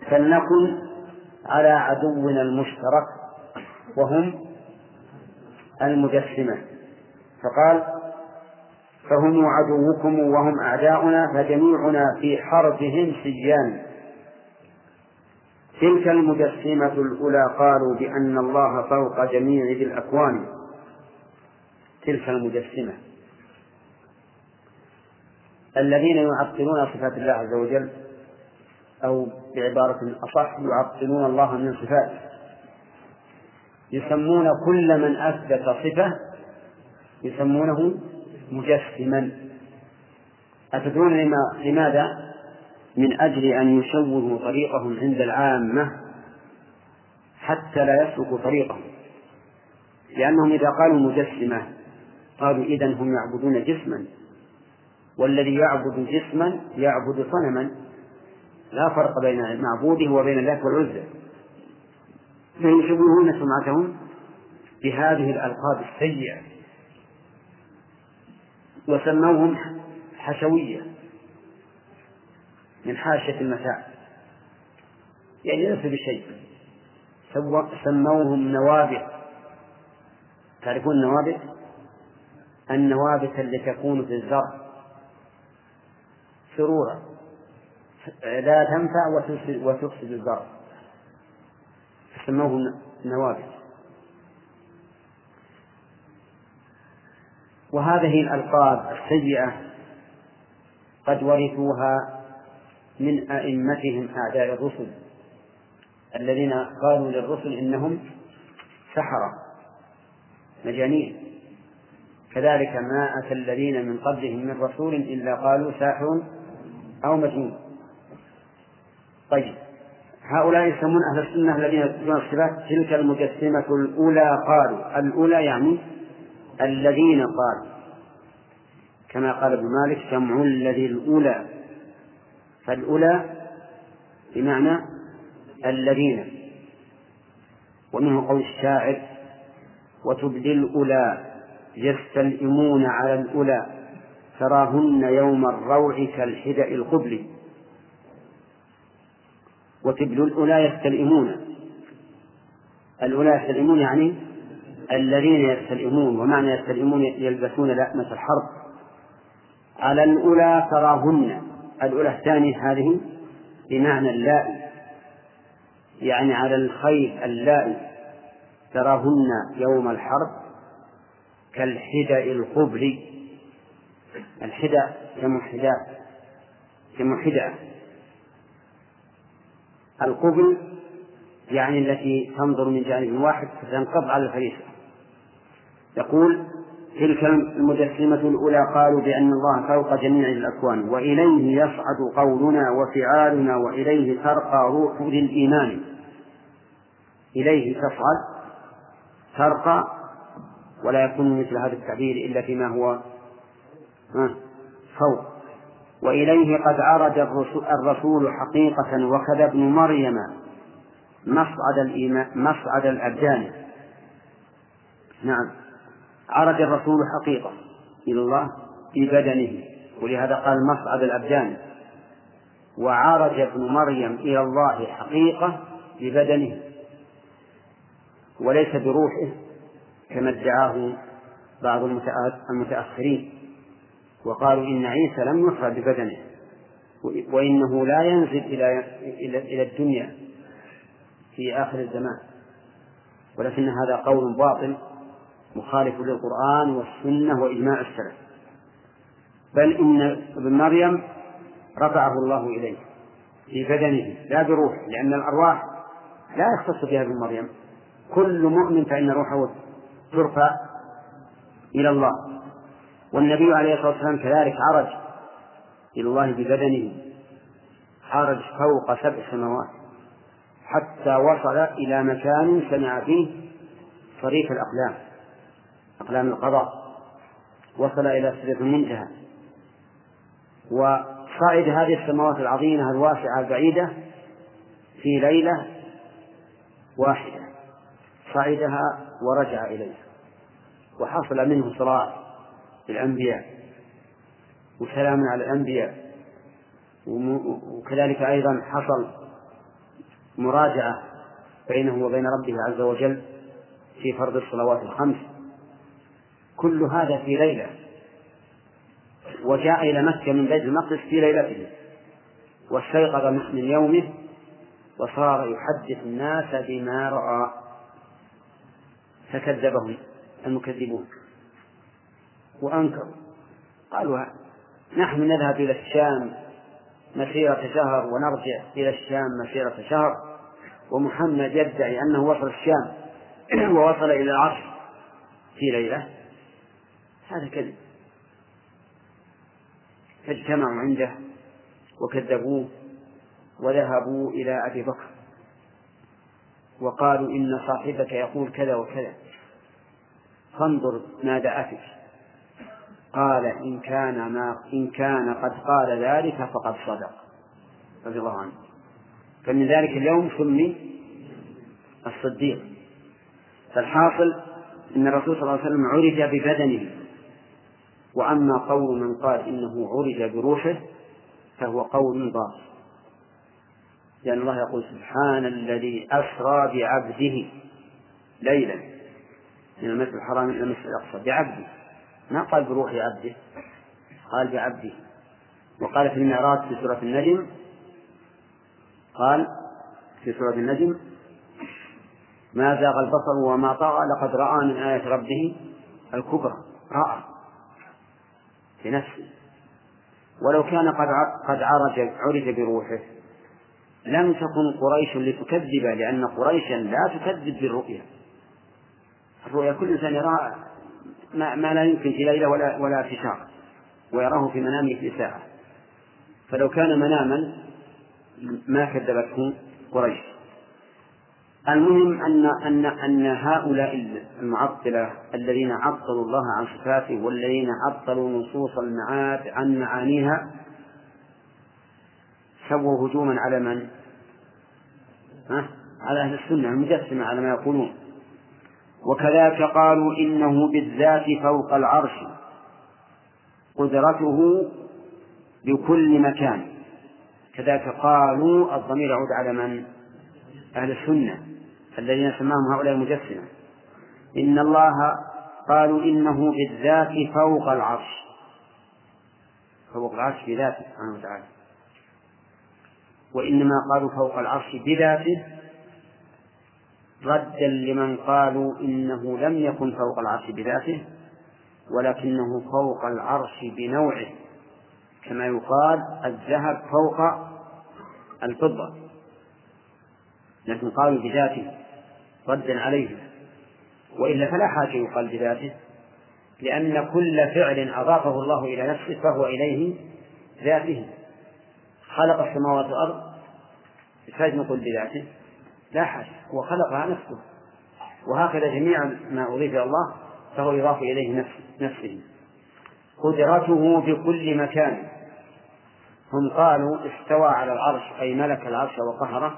فلنكن على عدونا المشترك وهم المجسمة. فقال فهم عدوكم وهم أعداؤنا فجميعنا في حربهم سجان. تلك المجسمة الأولى قالوا بأن الله فوق جميع ذي الأكوان. تلك المجسمة. الذين يعطلون صفات الله عز وجل أو بعبارة أصح يعطلون الله من صفاته يسمون كل من أثبت صفة يسمونه مجسما أتدرون لماذا؟ من أجل أن يشوهوا طريقهم عند العامة حتى لا يسلكوا طريقهم. لأنهم إذا قالوا مجسمة قالوا إذا هم يعبدون جسما. والذي يعبد جسما يعبد صنما. لا فرق بين معبوده وبين اللات والعزى فيشبهون سمعتهم بهذه الألقاب السيئة. وسموهم حشوية من حاشية المتاع. يعني ليس بشيء. سموهم نوابت تعرفون النوابت النوابت التي تكون في الزرع. سرورا لا تنفع وتفسد, الزرع. سموه نوابت وهذه الألقاب السيئة قد ورثوها من أئمتهم أعداء الرسل الذين قالوا للرسل إنهم سحرة مجانين. كذلك ما أتى الذين من قبلهم من رسول إلا قالوا ساحر أو مجنون. طيب هؤلاء يسمون أهل السنة الذين يثبتون الصفات تلك المجسمة الأولى قالوا الأولى يعني الذين قالوا كما قال ابن مالك جمع الذي الأولى فالأولى بمعنى الذين ومنه قول الشاعر وتبدي الأولى يستلئمون على الأولى تراهن يوم الروع كالحدأ القبل. وتبدو الأولى يستلئمون الأولى يستلئمون يعني الذين يستلئمون ومعنى يستلئمون يلبسون لأمة الحرب. على الأولى تراهن. الأولى الثانية هذه بمعنى اللائي. يعني على الخيل اللائي. تراهن يوم الحرب كالحدأ القبل. الحدى جمع حداء جمع حداء القبل يعني التي تنظر من جانب واحد فتنقض على الفريسة. يقول تلك المجسمة الأولى قالوا بأن الله فوق جميع الأكوان وإليه يصعد قولنا وفعالنا وإليه ترقى روح للإيمان. إليه تصعد ترقى ولا يكون مثل هذا التعبير إلا فيما هو فوق. وإليه قد عرج الرسول حقيقة وكذا ابن مريم مصعد الإيمان مصعد الأبدان. نعم. عرج الرسول حقيقة إلى الله في بدنه ولهذا قال مصعد الأبدان وعرج ابن مريم إلى الله حقيقة ببدنه وليس بروحه كما ادعاه بعض المتأخرين وقالوا إن عيسى لم يخرج ببدنه وإنه لا ينزل إلى إلى الدنيا في آخر الزمان ولكن هذا قول باطل مخالف للقرآن والسنة وإجماع السلف. بل إن ابن مريم رفعه الله إليه في بدنه لا بروحه لأن الأرواح لا يختص بها ابن مريم. كل مؤمن فإن روحه ترفع إلى الله. والنبي عليه الصلاة والسلام كذلك عرج إلى الله ببدنه عرج فوق سبع سماوات حتى وصل إلى مكان سمع فيه صريف الأقلام. أقلام القضاء. وصل إلى سدرة المنتهى. وصعد هذه السماوات العظيمة الواسعة البعيدة في ليلة واحدة. صعدها ورجع إليها. وحصل منه صراع الأنبياء وسلام على الأنبياء. وكذلك أيضا حصل مراجعة بينه وبين ربه عز وجل في فرض الصلوات الخمس. كل هذا في ليلة. وجاء إلى مكة من بيت المقدس في ليلته. واستيقظ من يومه وصار يحدث الناس بما رأى. فكذبهم المكذبون. وأنكروا. قالوا نحن نذهب إلى الشام مسيرة شهر ونرجع إلى الشام مسيرة شهر. ومحمد يدعي أنه وصل الشام. (clears throat) ووصل إلى العرش في ليلة. هذا كذب. فاجتمعوا عنده وكذبوه وذهبوا إلى أبي بكر. وقالوا إن صاحبك يقول كذا وكذا. فانظر ماذا أتت قال إن كان ما إن كان قد قال ذلك فقد صدق. رضي الله عنه. فمن ذلك اليوم سمي الصديق. فالحاصل أن الرسول صلى الله عليه وسلم عرج ببدنه. وأما قول من قال إنه عرج بروحه فهو قول باطل. لأن الله يقول سبحان الذي أسرى بعبده ليلا. من المسجد الحرام إلى المسجد الأقصى. بعبده. ما قال بروح عبده. قال بعبده. وقال في المعراج في سورة النجم قال في سورة النجم ما زاغ البصر وما طغى لقد رأى من آية ربه الكبرى. رأى. بنفسه. ولو كان قد قد عرج عرج بروحه لم تكن قريش لتكذب لأن قريشا لا تكذب بالرؤيا. الرؤيا كل إنسان يرى ما, ما لا يمكن في ليلة ولا ولا في شهر ويراه في منامه في ساعة فلو كان مناما ما كذبته قريش. المهم أن أن أن هؤلاء المعطلة الذين عطلوا الله عن صفاته والذين عطلوا نصوص المعاد عن معانيها سووا هجوما على من؟ ها؟ على أهل السنة المجسمة على ما يقولون وكذلك قالوا إنه بالذات فوق العرش قدرته بكل مكان كذلك قالوا الضمير يعود على من؟ أهل السنة الذين سماهم هؤلاء المجسمة. إن الله قالوا إنه بالذات فوق العرش. فوق العرش بذاته سبحانه وتعالى. وإنما قالوا فوق العرش بذاته ردا لمن قالوا إنه لم يكن فوق العرش بذاته ولكنه فوق العرش بنوعه. كما يقال الذهب فوق الفضة. لكن قالوا بذاته. ردا عليه. وإلا فلا حاجة يقال بذاته لأن كل فعل أضافه الله إلى نفسه فهو إليه ذاته. خلق السماوات والأرض يحتاج نقول بذاته لا حاجة هو خلقها نفسه. وهكذا جميع ما أضيف إلى الله فهو يضاف إليه نفسه. قدرته في كل مكان. هم قالوا استوى على العرش أي ملك العرش وقهره.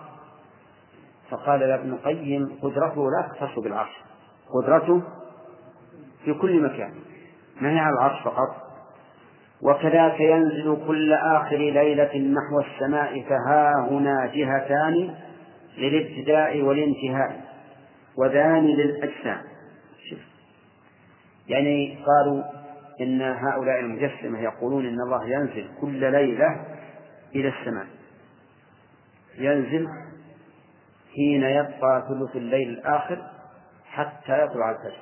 فقال ابن القيم قدرته لا تختص بالعرش. قدرته في كل مكان. ما هي على العرش فقط؟ وكذاك ينزل كل آخر ليلة نحو السماء فها هنا جهتان للابتداء والانتهاء وذان للأجسام. يعني قالوا إن هؤلاء المجسمة يقولون إن الله ينزل كل ليلة إلى السماء. ينزل حين يبقى ثلث الليل الآخر حتى يطلع الفجر.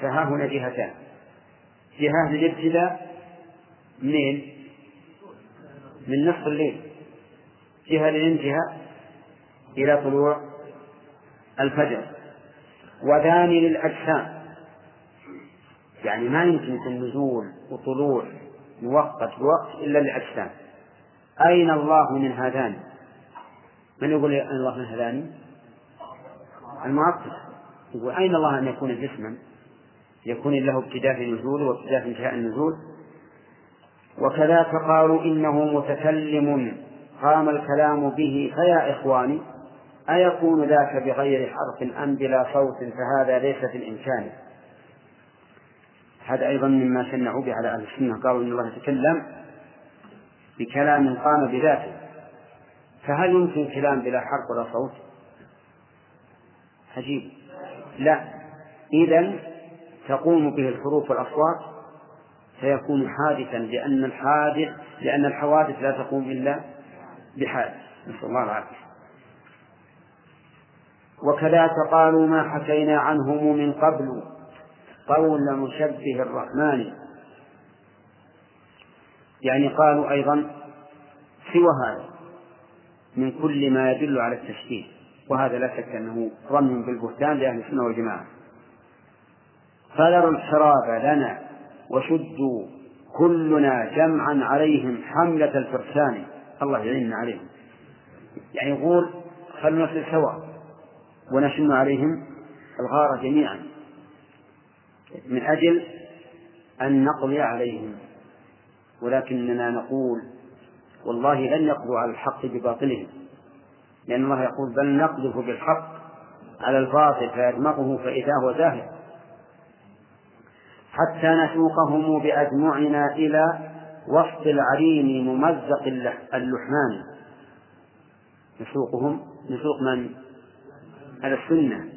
فها هنا جهتان. جهة للابتداء منين؟ من نصف الليل. جهة للانتهاء إلى طلوع الفجر. وذان للأجسام. يعني ما يمكن النزول وطلوع مؤقت بوقت إلا للأجسام. أين الله من هذان؟ من يقول أين الله من؟ المؤقت يقول أين الله أن يكون جسما؟ يكون له ابتداء في نزوله وابتداء في انتهاء النزول. وكذاك قالوا إنه متكلم. قام الكلام به. فيا إخواني أيكون ذاك بغير حرف أم بلا صوت؟ فهذا ليس في الإمكان هذا أيضا مما شنعوا به على أهل السنة. قالوا إن الله يتكلم بكلام قام بذاته. فهل يمكن كلام بلا حرف ولا صوت؟ عجيب. لا. إذا تقوم به الحروف والأصوات فيكون حادثا لأن الحادث لأن الحوادث لا تقوم إلا بحادث. نسأل الله العافية. وكذاك قالوا ما حكينا عنهم من قبل. قول مشبه الرحمن. يعني قالوا أيضا سوى هذا. من كل ما يدل على التشبيه وهذا لا شك أنه ظن بالبهتان لأهل السنة والجماعة. فذروا الحراب لنا وشدوا كلنا جمعا عليهم حملة الفرسان. الله يعيننا عليهم. يعني يقول خلنا نصل سوا ونشن عليهم الغارة جميعا. من أجل أن نقضي عليهم. ولكننا نقول والله لن يقضوا على الحق بباطلهم. لأن الله يقول بل نقذف بالحق على الباطل فيدمغه فإذا هو زاهد حتى نسوقهم بأجمعنا إلى وسط العرين ممزق اللحمان. نسوقهم نسوق من؟ على السنة.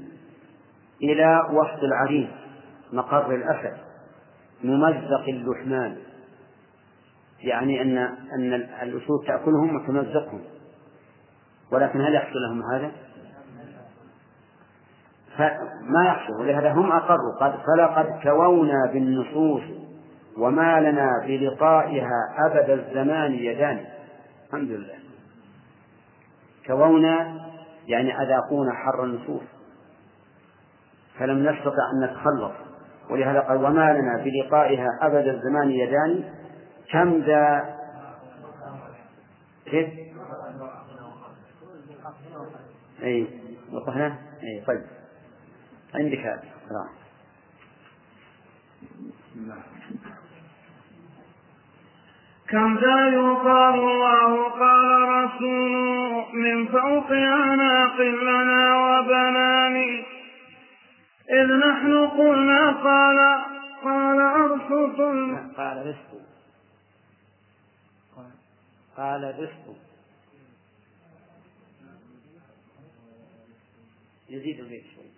إلى وسط العرين مقر الأسد ممزق اللحمان. يعني أن أن الأسود تأكلهم وتمزقهم. ولكن هل يحصل لهم هذا؟ فما يحصل ولهذا هم أقروا. قد فلقد كوونا بالنصوص وما لنا بلقائها أبد الزمان يدان. الحمد لله. كوونا يعني أذاقونا حر النصوص. فلم نستطع أن نتخلص. ولهذا قال وما لنا بلقائها أبد الزمان يدان. كم ذا؟ كيف؟ أي وقفنا؟ أي طيب. عندك هذا. كم ذا يقال الله قال رسول من فوق أعناق لنا وبنان. إذ نحن قلنا قال قال أرسط قال رزق قال رزق يزيد البيت شوي.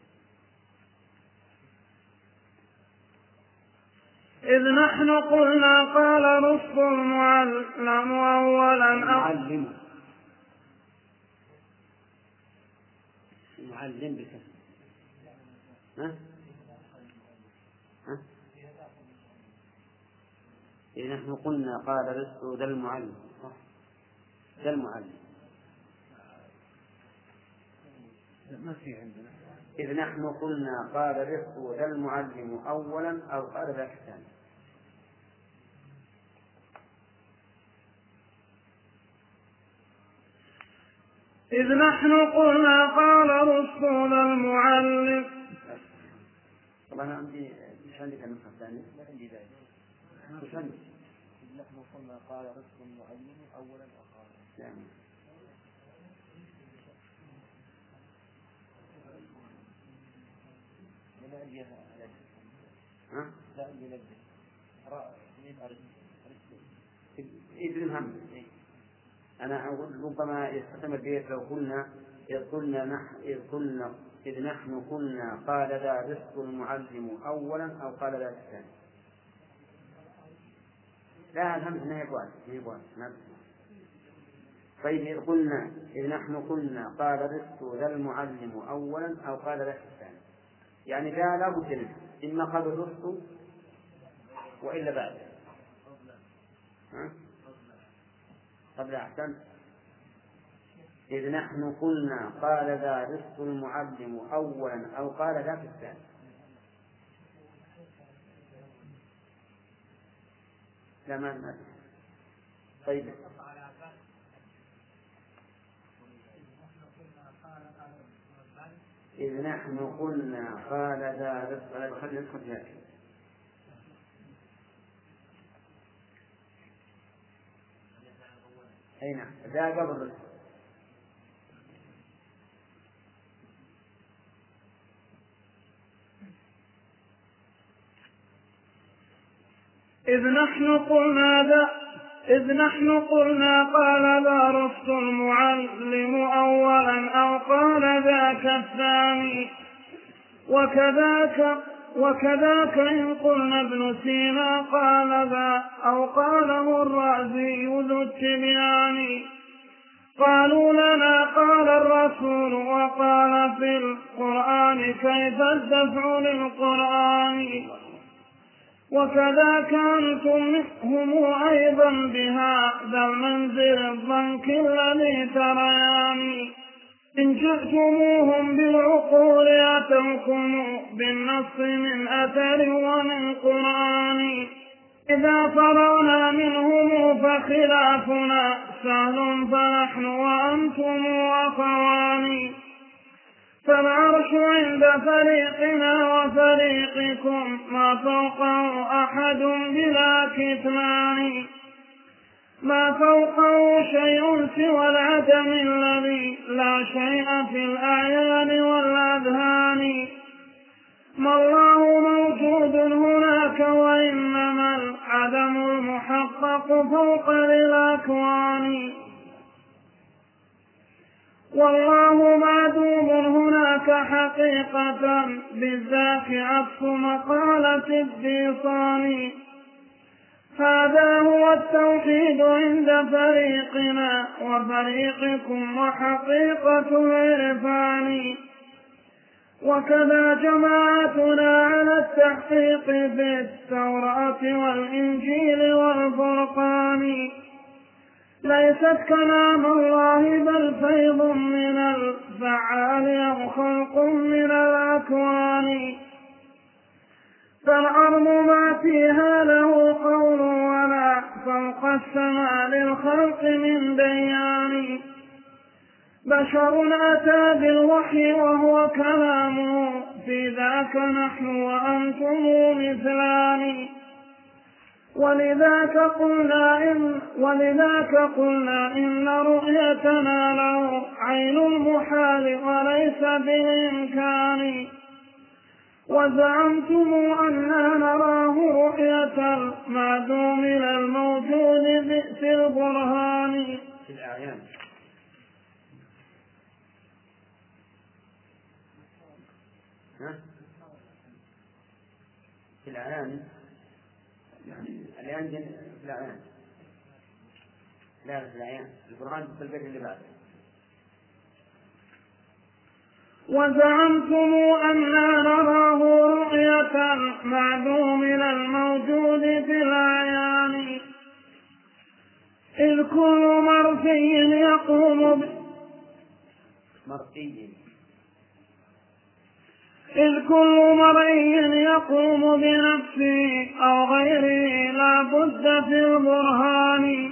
إذ نحن قلنا قال نصف المعلم أولا. المعلم. المعلم بكسر ها؟ ها؟ إذا نحن قلنا قال رزق ذا المعلم. صح ذا المعلم. ما في عندنا. إذ نحن قلنا قال رزق ذا المعلم أولا أو قال ذاك الثاني. إذ نحن قلنا قال رسول المعلم. طبعا أنا عندي مش عندك النسخة الثانية ما عندي ذلك. مش عندي. نحن قلنا قال رزق المعلم اولا اقام يعني ما عندي ها؟ لا راء ميم ارز إذن هم. أنا أقول ربما يستقيم البيت لو قلنا إذ قلنا نحن إذ قلنا إذ نحن قلنا قال ذا أرسطو المعلم أولا أو قال ذا الثاني. لا الهم ما هي بواد ما نعم. طيب إذ قلنا إذ نحن قلنا قال أرسطو ذا المعلم أولا أو قال ذا الثاني. يعني لا بد منه إما قبل الرزق وإلا بعد؟ قبل أحسن. إذ نحن قلنا قال ذا رزق المعلم أولا أو قال ذا في الثاني. لا ما طيب. إذ نحن قلنا قال ذا رزق خلينا ندخل فيها أي نعم. ذا قبل الرزق إذ نحن قلنا ذا إذ نحن قلنا قال أرسطو المعلم أولا أو قال ذاك الثاني. وكذاك وكذاك إن قلنا ابن سينا قال ذا أو قاله الرازي ذو التبيان. قالوا لنا قال الرسول وقال في القرآن كيف الدفع للقرآن؟ وكذاك أنتم هم أيضا بهذا المنزل الضنك الذي تريان. إن جئتموهم بالعقول أتوكم بالنص من أثر ومن قرآن. إذا فرغنا منهم فخلافنا سهل فنحن وأنتم أخوان فالعرش عند فريقنا وفريقكم ما فوقه أحد بلا كتمان. ما فوقه شيء سوى العدم الذي لا شيء في الأعيان والأذهان. ما الله موجود هناك وإنما العدم المحقق فوق للأكوان والله معدوم هناك حقيقة. بالذات عكس مقالة الديصان. هذا هو التوحيد عند فريقنا وفريقكم وحقيقة العرفان. وكذا جماعتنا على التحقيق في التوراة والإنجيل والفرقان. ليست كلام الله بل فيض من الفعال أو خلق من الأكوان. فالأرض ما فيها له قول ولا فوق السماء للخلق من ديان بشر أتى بالوحي وهو كلامه في ذاك نحن وأنتم مثلان. ولذاك قلنا إن ولذاك قلنا إن رؤيتنا له عين المحال وليس بالإمكان وزعمتم أنا نراه رؤية المعدوم من الموجود بئس البرهان. في الأعيان. ها؟ في الأعيان. الأعيان جن- في الأعيان. لا في الأعيان. القرآن في البيت اللي بعده. وزعمتم أنا نراه رؤية معدوم من الموجود في الأعيان. إذ كل مرثي يقوم ب... مرئي إذ كل مرئي يقوم بنفسه أو غيره لا بد في البرهان.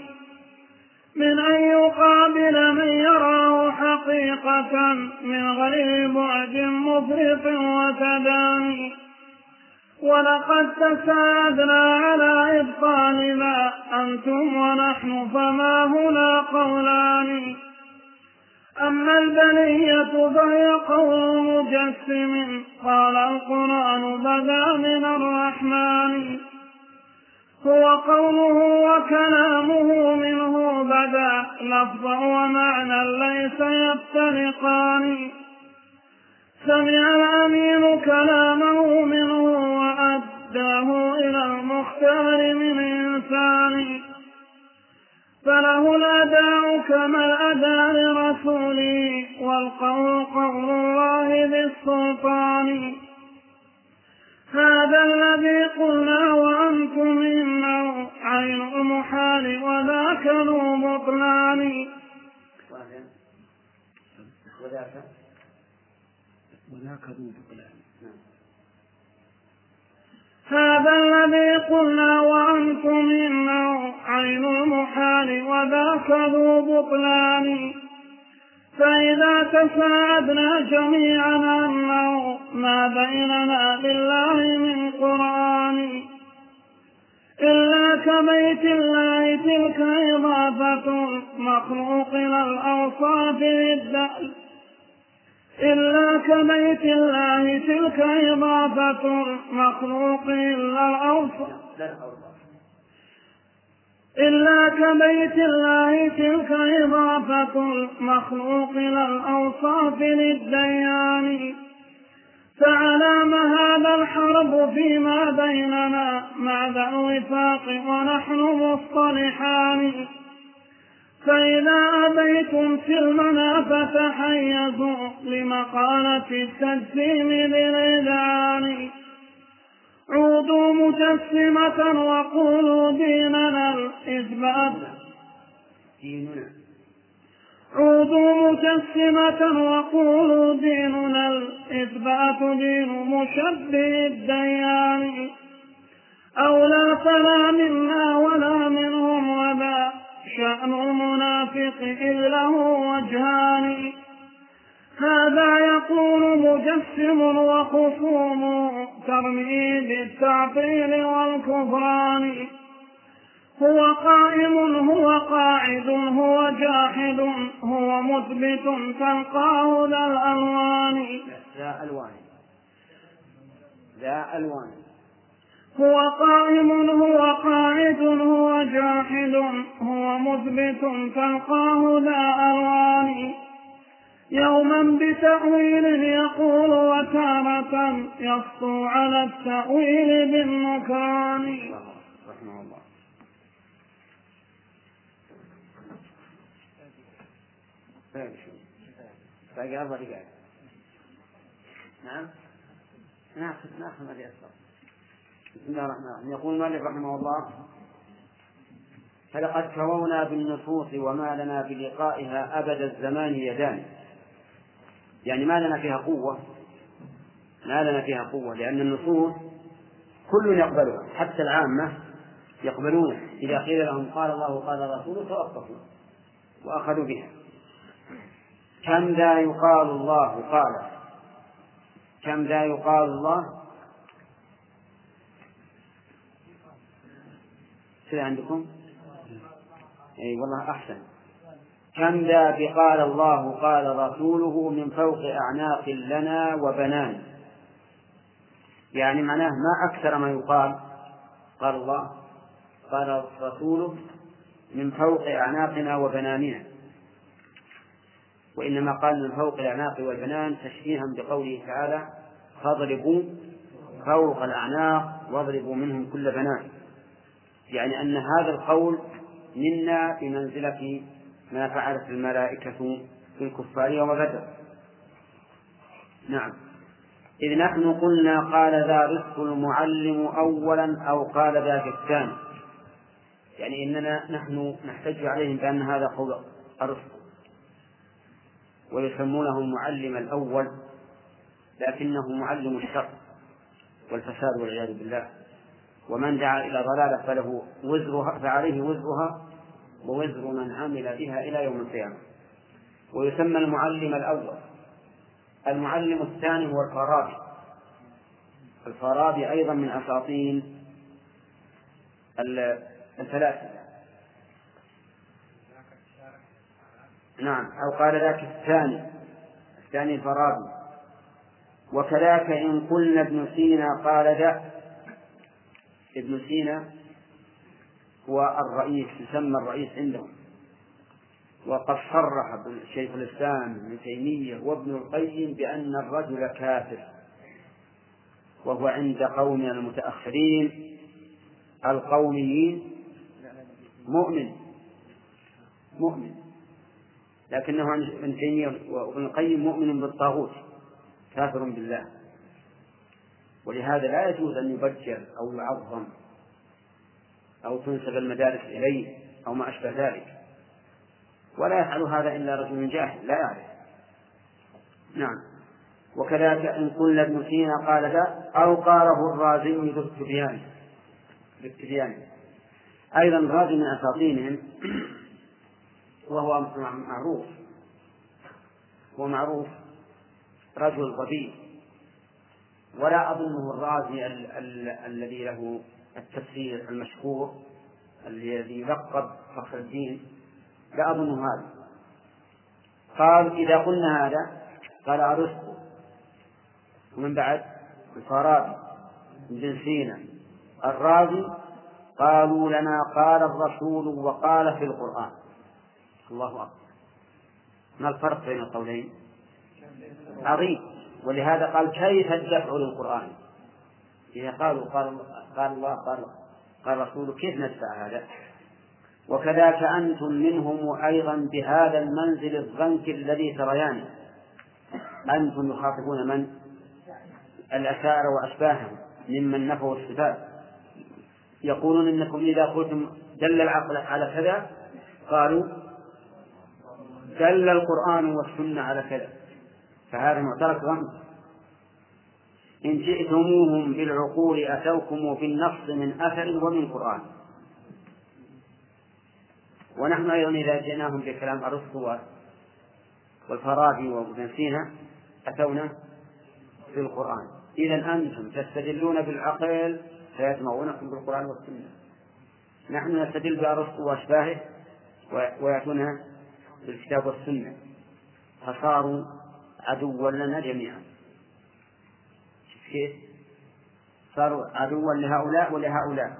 من أن يقابل من يراه حقيقة من غير بعد مفرط وتداني. ولقد تساعدنا على إبطال ما أنتم ونحن فما هنا قولان. أما البلية فهي قول مجسم. قال القرآن بدا من الرحمن. هو قوله وكلامه منه بدا لفظا ومعنى ليس يفترقان. سمع الأمين كلامه منه وأداه إلى المختار من إنسان. فله الأداء كما الأداء لرسوله والقول قول الله بالسلطان. هذا الذي قلنا وأنتم إنه عين المحال وذاك ذو بطلان. وذاك؟ وذاك ذو بطلان. هذا الذي قلنا وأنتم إنه عين المحال وذاك ذو بطلان. فإذا تساعدنا جميعا أنه ما بيننا لله من قرآن. إلا كبيت الله تلك إضافة المخلوق إلى الأوصاف للدأل إلا كبيت الله تلك إضافة المخلوق إلى الأوصاف لا الأوصاف. إلا كبيت الله تلك إضافة المخلوق إلى الأوصاف للديان. فعلام هذا الحرب فيما بيننا مع ذا الوفاق ونحن مصطلحان. فإذا أبيتم سلمنا فتحيزوا لمقالة التجسيم بالإذعان عودوا مجسمة وقولوا ديننا الإثبات ديننا. عودوا مجسمة وقولوا ديننا الإثبات دين مشبه الديان. أو لا فلا منا ولا منهم ولا شأن المنافق إذ له وجهان. هذا يقول مجسم وخصوم ترمي بالتعطيل والكفران. هو قائم هو قاعد هو جاحد هو مثبت تلقاه ذا الألوان ذا ألوان. ذا ألوان. هو قائم هو قاعد هو جاحد هو مثبت تلقاه ذا ألوان. يوما بتأويل يقول وتارة يسطو على التأويل بالنكران رحمه الله باقي أربع دقائق نعم ناخذ ناخذ ما يسر بسم الله الرحمن الرحيم يقول المؤلف رحمه الله فلقد كوونا بالنصوص وما لنا بلقائها أبد الزمان يدان. يعني ما لنا فيها قوة ما لنا فيها قوة لأن النصوص كل يقبلها حتى العامة يقبلونها إذا قيل لهم قال الله وقال الرسول توقفوا وأخذوا بها. كم ذا يقال الله قال؟ كم ذا يقال الله؟ كذا عندكم؟ إي والله أحسن. كم ذا بقال الله قال رسوله من فوق أعناق لنا وبنان. يعني معناه ما أكثر ما يقال. قال الله قال رسوله من فوق أعناقنا وبناننا. وإنما قال من فوق الأعناق والبنان تشبيها بقوله تعالى فاضربوا فوق الأعناق واضربوا منهم كل بنان. يعني أن هذا القول منا بمنزلة ما فعلت الملائكة في الكفار يوم بدر. نعم. إذ نحن قلنا قال ذا رزق المعلم أولا أو قال ذاك الثاني يعني إننا نحن نحتج عليهم بأن هذا قول أرسطو ويسمونه المعلم الأول لكنه معلم الشر والفساد والعياذ بالله. ومن دعا إلى ضلالة فله وزرها فعليه وزرها ووزر من عمل بها إلى يوم القيامة. ويسمى المعلم الأول. المعلم الثاني هو الفارابي. الفارابي أيضا من أساطين الفلاسفة. نعم أو قال ذاك الثاني. الثاني الفارابي. وكذاك إن قلنا ابن سينا قال ذا. ابن سينا هو الرئيس يسمى الرئيس عندهم. وقد صرح شيخ الإسلام ابن تيمية وابن القيم بأن الرجل كافر وهو عند قومنا المتأخرين القوميين مؤمن مؤمن. لكنه عند ابن تيمية وابن القيم مؤمن بالطاغوت كافر بالله. ولهذا لا يجوز أن يبجل أو يعظم أو تنسب المدارس إليه أو ما أشبه ذلك. ولا يفعل هذا إلا رجل جاهل لا يعرف. نعم. وكذلك إن قلنا ابن سينا قال ذا أو قاله الرازي ذو التبيان بالتبيان أيضا الرازي من أساطينهم وهو معروف. هو معروف رجل ظبي ولا أظنه الرازي ال- ال- الذي له التفسير المشهور الذي لقب فخر الدين لا أظن هذا. قال إذا قلنا هذا قال أرسطو. ومن بعد الفارابي. ابن سينا الرازي. قالوا لنا قال الرسول وقال في القرآن. الله أكبر. ما الفرق بين القولين؟ عظيم. ولهذا قال كيف الدفع للقرآن؟ إذا قالوا قال قال الله قال قال رسوله كيف ندفع هذا؟ وكذاك أنتم منهم أيضا بهذا المنزل الضنك الذي تريانه. أنتم يخاطبون من؟ الأشاعرة وأشباههم ممن نفوا الصفات. يقولون إنكم إذا قلتم دل العقل على كذا قالوا دل القرآن والسنة على كذا. فهذا معترك ضمن إن جئتموهم بالعقول أتوكم بالنص من أثر ومن قرآن. ونحن أيضا إذا جئناهم بكلام أرسطو والفارابي وابن سينا أتونا بالقرآن. إذا أنتم تستدلون بالعقل فيسمعونكم بالقرآن والسنة. نحن نستدل بأرسطو وأشباهه ويأتوننا بالكتاب والسنة. فصاروا عدوا لنا جميعا. كيف؟ صاروا عدوا لهؤلاء ولهؤلاء.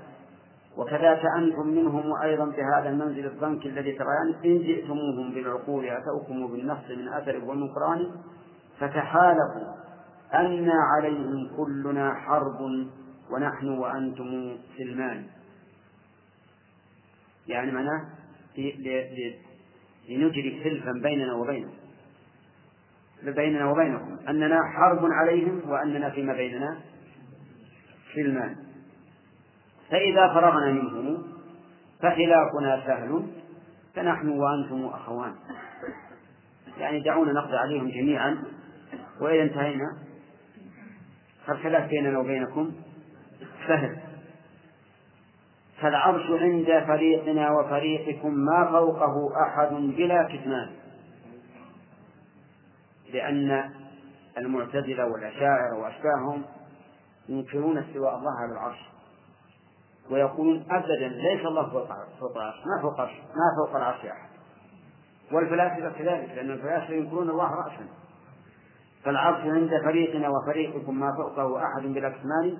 وكذاك أنتم منهم أيضا بهذا المنزل الضنك الذي تريان إن جئتموهم بالعقول أتوكم بالنص من أثر ومن قرآن فتحالفوا أن عليهم كلنا حرب ونحن وأنتم سلمان يعني معناه لنجري حلفا بيننا وبينهم. بيننا وبينكم. أننا حرب عليهم وأننا فيما بيننا سلمان فإذا فرغنا منهم فخلافنا سهل فنحن وأنتم أخوان. يعني دعونا نقضي عليهم جميعا. وإذا انتهينا فالخلاف بيننا وبينكم سهل. فالعرش عند فريقنا وفريقكم ما فوقه أحد بلا كتمان. لأن المعتزلة والأشاعرة وأشباههم ينكرون استواء الله على العرش ويقولون أبدا ليس الله فوق العرش ما فوق العرش ما فوق العرش أحد. والفلاسفة كذلك لأن الفلاسفة ينكرون الله رأسا. فالعرش عند فريقنا وفريقكم ما فوقه أحد بلا كتمان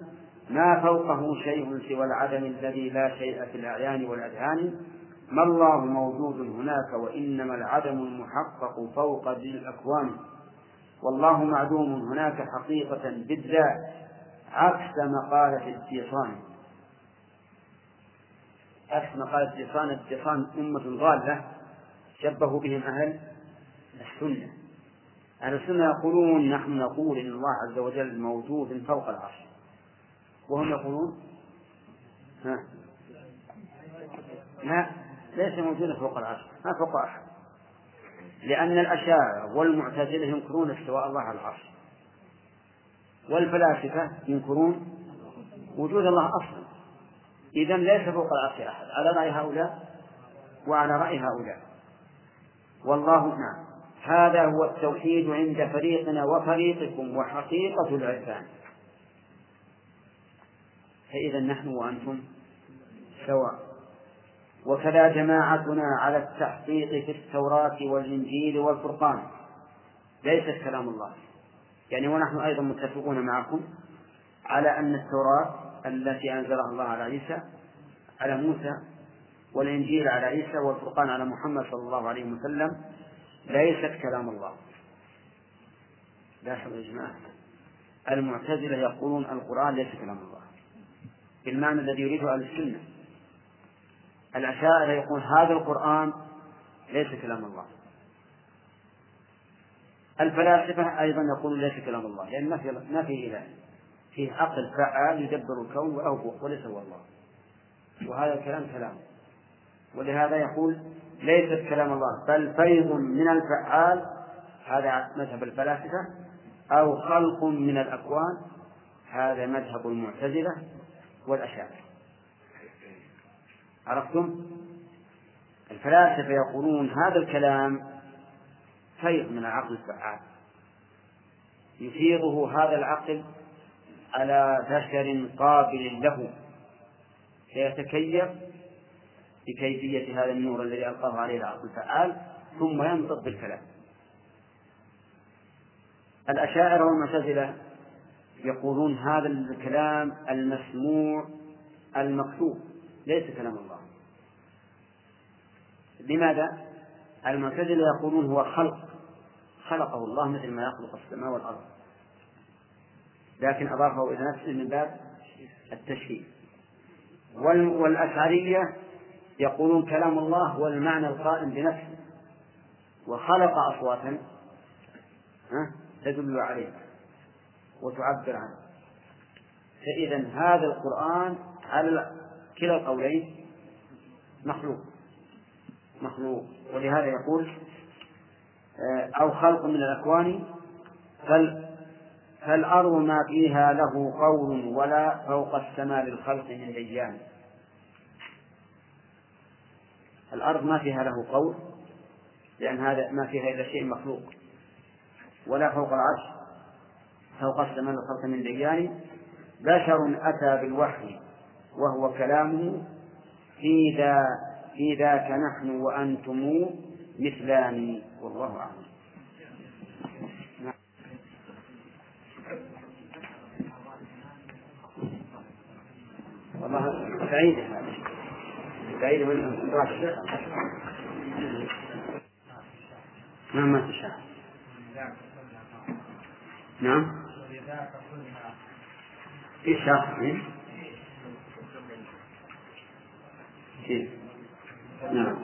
ما فوقه شيء سوى العدم الذي لا شيء في الأعيان والأذهان. ما الله موجود هناك وإنما العدم المحقق فوق ذي الأكوان. والله معدوم هناك حقيقة بالذات عكس مقالة الديصان عكس مقالة الديصان الديصان أمة ضالة شبهوا بهم أهل السنة. أهل السنة يقولون نحن نقول إن الله عز وجل موجود فوق العرش. وهم يقولون؟ ها. لا ليس موجودا فوق العرش ما فوق أحد لأن الأشاعرة والمعتزلة ينكرون استواء الله على العرش. والفلاسفة ينكرون وجود الله أصلا. إذا ليس فوق العرش أحد. على رأي هؤلاء وعلى رأي هؤلاء. والله نعم. هذا هو التوحيد عند فريقنا وفريقكم وحقيقة العرفان. فإذا نحن وأنتم سواء. وكذا جماعتنا على التحقيق في التوراة والإنجيل والفرقان. ليست كلام الله. يعني ونحن أيضا متفقون معكم على أن التوراة التي أنزلها الله على عيسى على موسى والإنجيل على عيسى والفرقان على محمد صلى الله عليه وسلم ليست كلام الله. لاحظوا يا جماعة المعتزلة يقولون القرآن ليس كلام الله. بالمعنى الذي يريده أهل السنة. الأشاعرة يقول هذا القرآن ليس كلام الله. الفلاسفة أيضا يقولون ليس كلام الله لأن ما في ما في إله. فيه عقل فعال يدبر الكون وليس هو الله. وهذا الكلام كلام. ولهذا يقول ليست كلام الله بل فيض من الفعال. هذا مذهب الفلاسفة. أو خلق من الأكوان. هذا مذهب المعتزلة والأشاعرة. عرفتم؟ الفلاسفة يقولون هذا الكلام فيض من العقل الفعال. يفيضه هذا العقل على بشر قابل له. فيتكيف بكيفية هذا النور الذي ألقاه عليه العقل الفعال ثم ينطق بالكلام. الأشاعرة والمعتزلة يقولون هذا الكلام المسموع المكتوب ليس كلام الله. لماذا؟ المعتزلة يقولون هو خلق. خلقه الله مثل ما يخلق السماء والأرض. لكن أضافه إلى نفسه من باب التشريف والأشعرية يقولون كلام الله هو المعنى القائم بنفسه. وخلق أصواتا تدل عليه وتعبر عنه فإذا هذا القرآن على كلا القولين مخلوق. مخلوق. ولهذا يقول آه، أو خلق من الأكوان فال فالأرض ما فيها له قول ولا فوق السماء للخلق من ديان. الأرض ما فيها له قول لأن هذا ما فيها إلا شيء مخلوق. ولا فوق العرش فوق السماء للخلق من ديان. بشر أتى بالوحي وهو كلامه في ذا في ذاك نحن وأنتم مثلان والله أعلم. والله سعيد هذا سعيد من نعم ما تشاء نعم في. شرح نعم.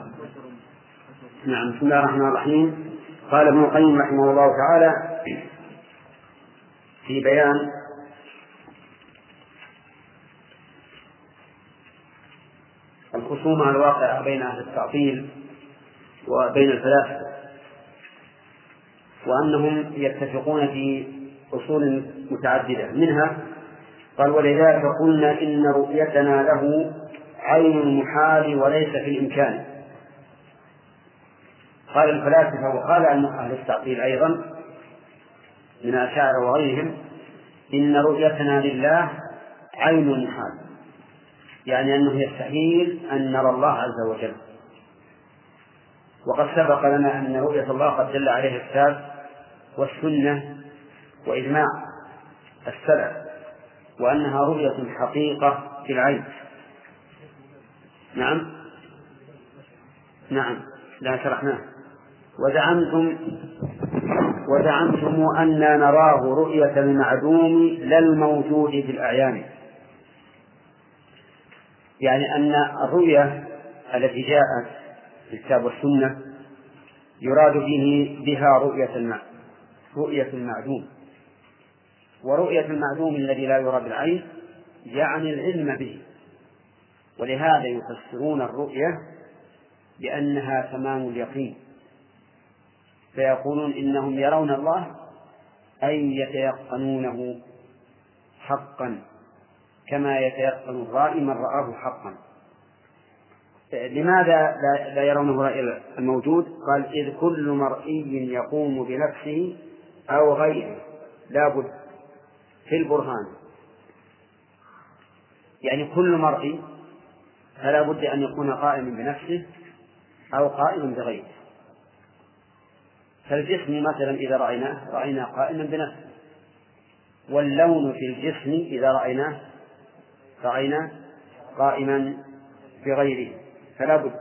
نعم بسم الله الرحمن الرحيم. قال ابن القيم رحمه الله تعالى في بيان الخصومة الواقعة بين أهل التعطيل وبين الفلاسفة وأنهم يتفقون في أصول متعددة. منها قال ولذلك قلنا إن رؤيتنا له عين المحال وليس في الإمكان. قال الفلاسفة وقال أهل التعطيل أيضا من الأشاعرة وغيرهم إن رؤيتنا لله عين المحال يعني أنه يستحيل أن نرى الله عز وجل. وقد سبق لنا أن رؤية الله قد دل عليه الكتاب والسنة وإجماع السلف وأنها رؤية حقيقة في العين. نعم؟ نعم لا شرحناه. وزعمتم وزعمتم أنا نراه رؤية المعدوم لا الموجود في الأعيان. يعني أن الرؤية التي جاءت في الكتاب والسنة يراد به بها رؤية رؤية المعدوم. ورؤية المعدوم الذي لا يرى بالعين يعني العلم به. ولهذا يفسرون الرؤية بأنها تمام اليقين. فيقولون إنهم يرون الله أي يتيقنونه حقا كما يتيقن الرائي من رآه حقا. لماذا لا يرونه رأي الموجود؟ قال إذ كل مرئي يقوم بنفسه أو غيره لا بد في البرهان. يعني كل مرئي فلا بد أن يكون قائما بنفسه أو قائما بغيره. فالجسم مثلا إذا رأيناه رأيناه قائما بنفسه. واللون في الجسم إذا رأيناه رأينا قائما بغيره. فلا بد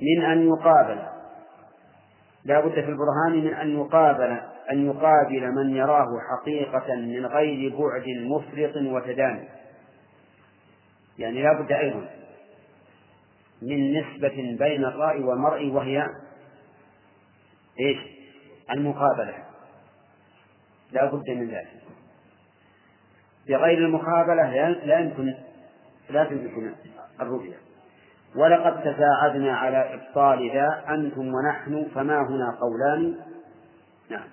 من أن يقابل. لا بد في البرهان من أن يقابل أن يقابل من يراه حقيقة من غير بعد مفرط وتداني. يعني لا بد أيضا من نسبة بين الرأي والمرء وهي إيش؟ المقابلة. لا بد من ذلك. بغير المقابلة لا يمكن لا تمكن الرؤية. ولقد تساعدنا على إبطال ذا أنتم ونحن فما هنا قولان؟ نعم.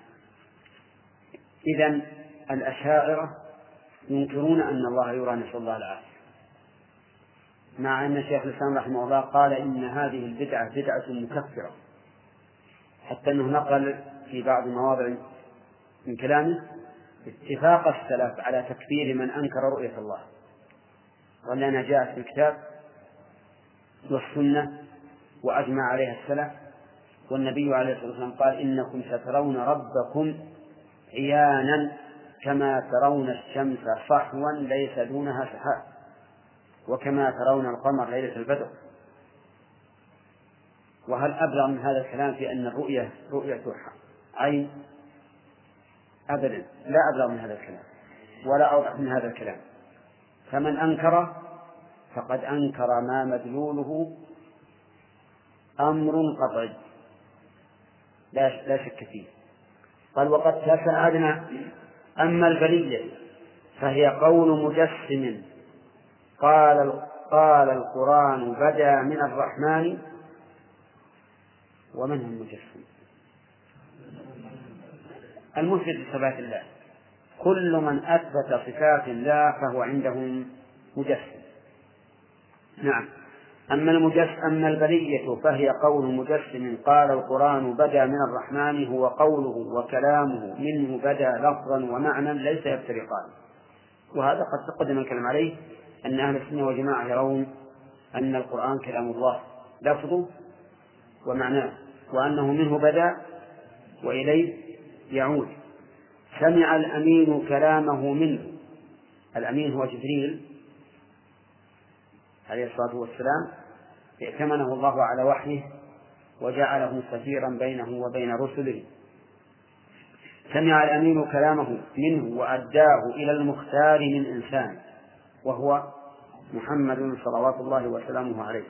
إذا الأشاعرة ينكرون أن الله يرى نسأل الله العافية. مع أن شيخ الإسلام رحمه الله قال إن هذه البدعة بدعة مكفرة. حتى أنه نقل في بعض مواضع من كلامه اتفاق السلف على تكفير من أنكر رؤية الله. ولنا جاءت في الكتاب والسنة وأجمع عليها السلف والنبي عليه الصلاة والسلام قال إنكم سترون ربكم عيانا كما ترون الشمس صحوا ليس دونها سحاب. وكما ترون القمر ليلة البدر. وهل أبلغ من هذا الكلام في أن الرؤية رؤية عين؟ أبدا لا أبلغ من هذا الكلام ولا أوضح من هذا الكلام. فمن أنكر فقد أنكر ما مدلوله أمر قطعي لا لا شك فيه. قال وقد تساعدنا أما البلية فهي قول مجسم قال قال القرآن بدا من الرحمن ومن هو المجسم المثبت لصفات الله. كل من أثبت صفات الله فهو عندهم مجسم. نعم. أما المجسم أما البلية فهي قول مجسم. قال القرآن بدا من الرحمن هو قوله وكلامه منه بدا لفظا ومعنى ليس يفترقان. وهذا قد تقدم الكلام عليه. أن أهل السنة والجماعة يرون أن القرآن كلام الله لفظه ومعناه وأنه منه بدا وإليه يعود. سمع الأمين كلامه منه. الأمين هو جبريل عليه الصلاة والسلام ائتمنه الله على وحيه وجعله سفيرا بينه وبين رسله. سمع الأمين كلامه منه وأداه إلى المختار من إنسان. وهو محمد صلوات الله وسلامه عليه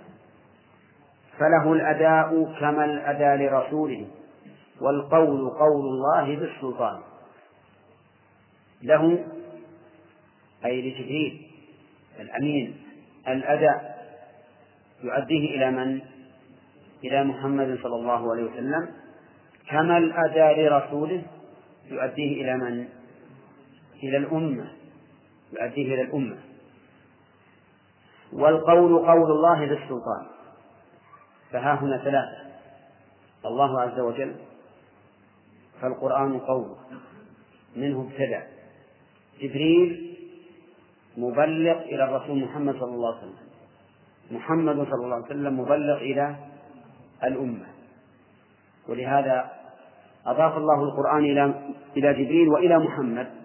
فله الأداء كما الأداء لرسوله والقول قول الله بالسلطان له أي لجبريل الأمين الأداء يؤديه إلى من؟ إلى محمد صلى الله عليه وسلم كما الأداء لرسوله يؤديه إلى من؟ إلى الأمة يؤديه إلى الأمة والقول قول الله بالسلطان فها هنا ثلاثة. الله عز وجل فالقرآن قول منه ابتدأ جبريل مبلغ إلى الرسول محمد صلى الله عليه وسلم. محمد صلى الله عليه وسلم مبلغ إلى الأمة. ولهذا أضاف الله القرآن إلى إلى جبريل وإلى محمد.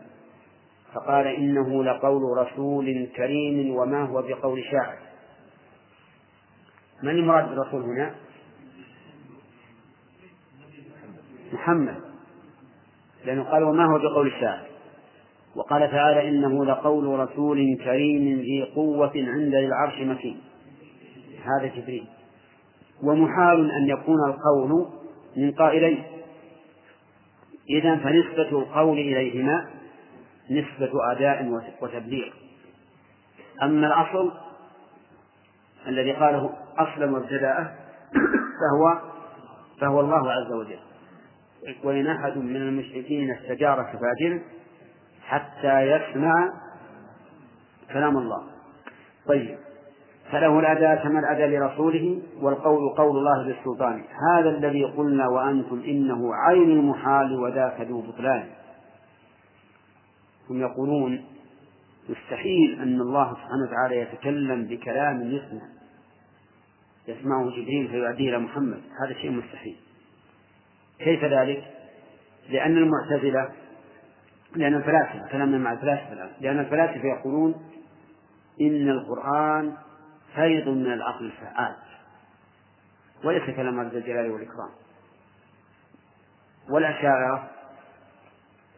فقال إنه لقول رسول كريم وما هو بقول شاعر. من المراد بالرسول هنا؟ محمد. لأنه قال وما هو بقول الشاعر. وقال تعالى إنه لقول رسول كريم ذي قوة عند العرش مكين. هذا جبريل. ومحال أن يكون القول من قائلين. إذا فنسبة القول إليهما نسبة أداء وتبليغ. أما الأصل الذي قاله أصلا وابتداءه فهو فهو الله عز وجل. وإن أحد من المشركين استجارك فاجر حتى يسمع كلام الله. طيب. فله الأداء كما الأداء لرسوله والقول قول الله بالسلطان. هذا الذي قلنا وأنتم إنه عين المحال وذاك ذو بطلان. هم يقولون مستحيل أن الله سبحانه وتعالى يتكلم بكلام يسمع يسمعه جبريل فيؤديه إلى محمد. هذا شيء مستحيل. كيف ذلك؟ لأن المعتزلة لأن الفلاسفة كلامنا مع الفلاسفة الآن لأن الفلاسفة يقولون إن القرآن فيض من العقل الفعال وليس كلام عز الجلال والإكرام. والأشاعرة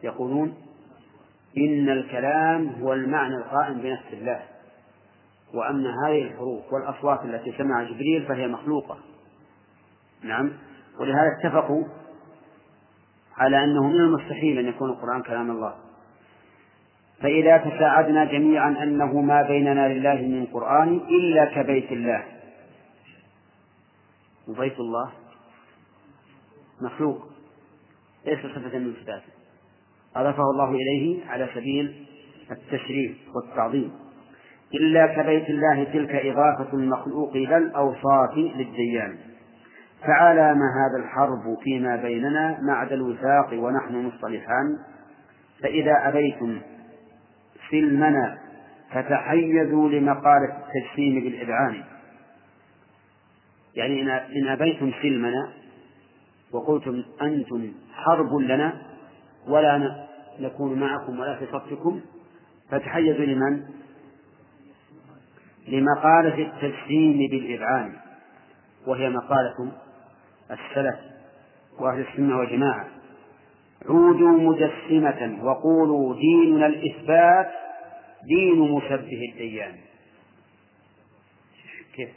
يقولون إن الكلام هو المعنى القائم بنفس الله. وأن هذه الحروف والأصوات التي سمع جبريل فهي مخلوقة. نعم. ولهذا اتفقوا على أنه من المستحيل أن يكون القرآن كلام الله. فإذا تساعدنا جميعا أنه ما بيننا لله من قرآن إلا كبيت الله. وبيت الله مخلوق. ليس صفة من صفاته. أضافه الله إليه على سبيل التشريف والتعظيم. إلا كبيت الله تلك إضافة المخلوق إلى الأوصاف للديان. فعلى ما هذا الحرب فيما بيننا معد الوثاق ونحن مصطلحان. فإذا أبيتم سلمنا فتحيزوا لمقالة التجسيم بالإذعان. يعني إن أبيتم سلمنا وقلتم أنتم حرب لنا ولا نكون معكم ولا في صفكم فتحيزوا لمن؟ لمقالة التجسيم بالإذعان وهي مقالة السلف وأهل السنة والجماعة عودوا مجسمة وقولوا ديننا الإثبات دين مشبه الديان كيف؟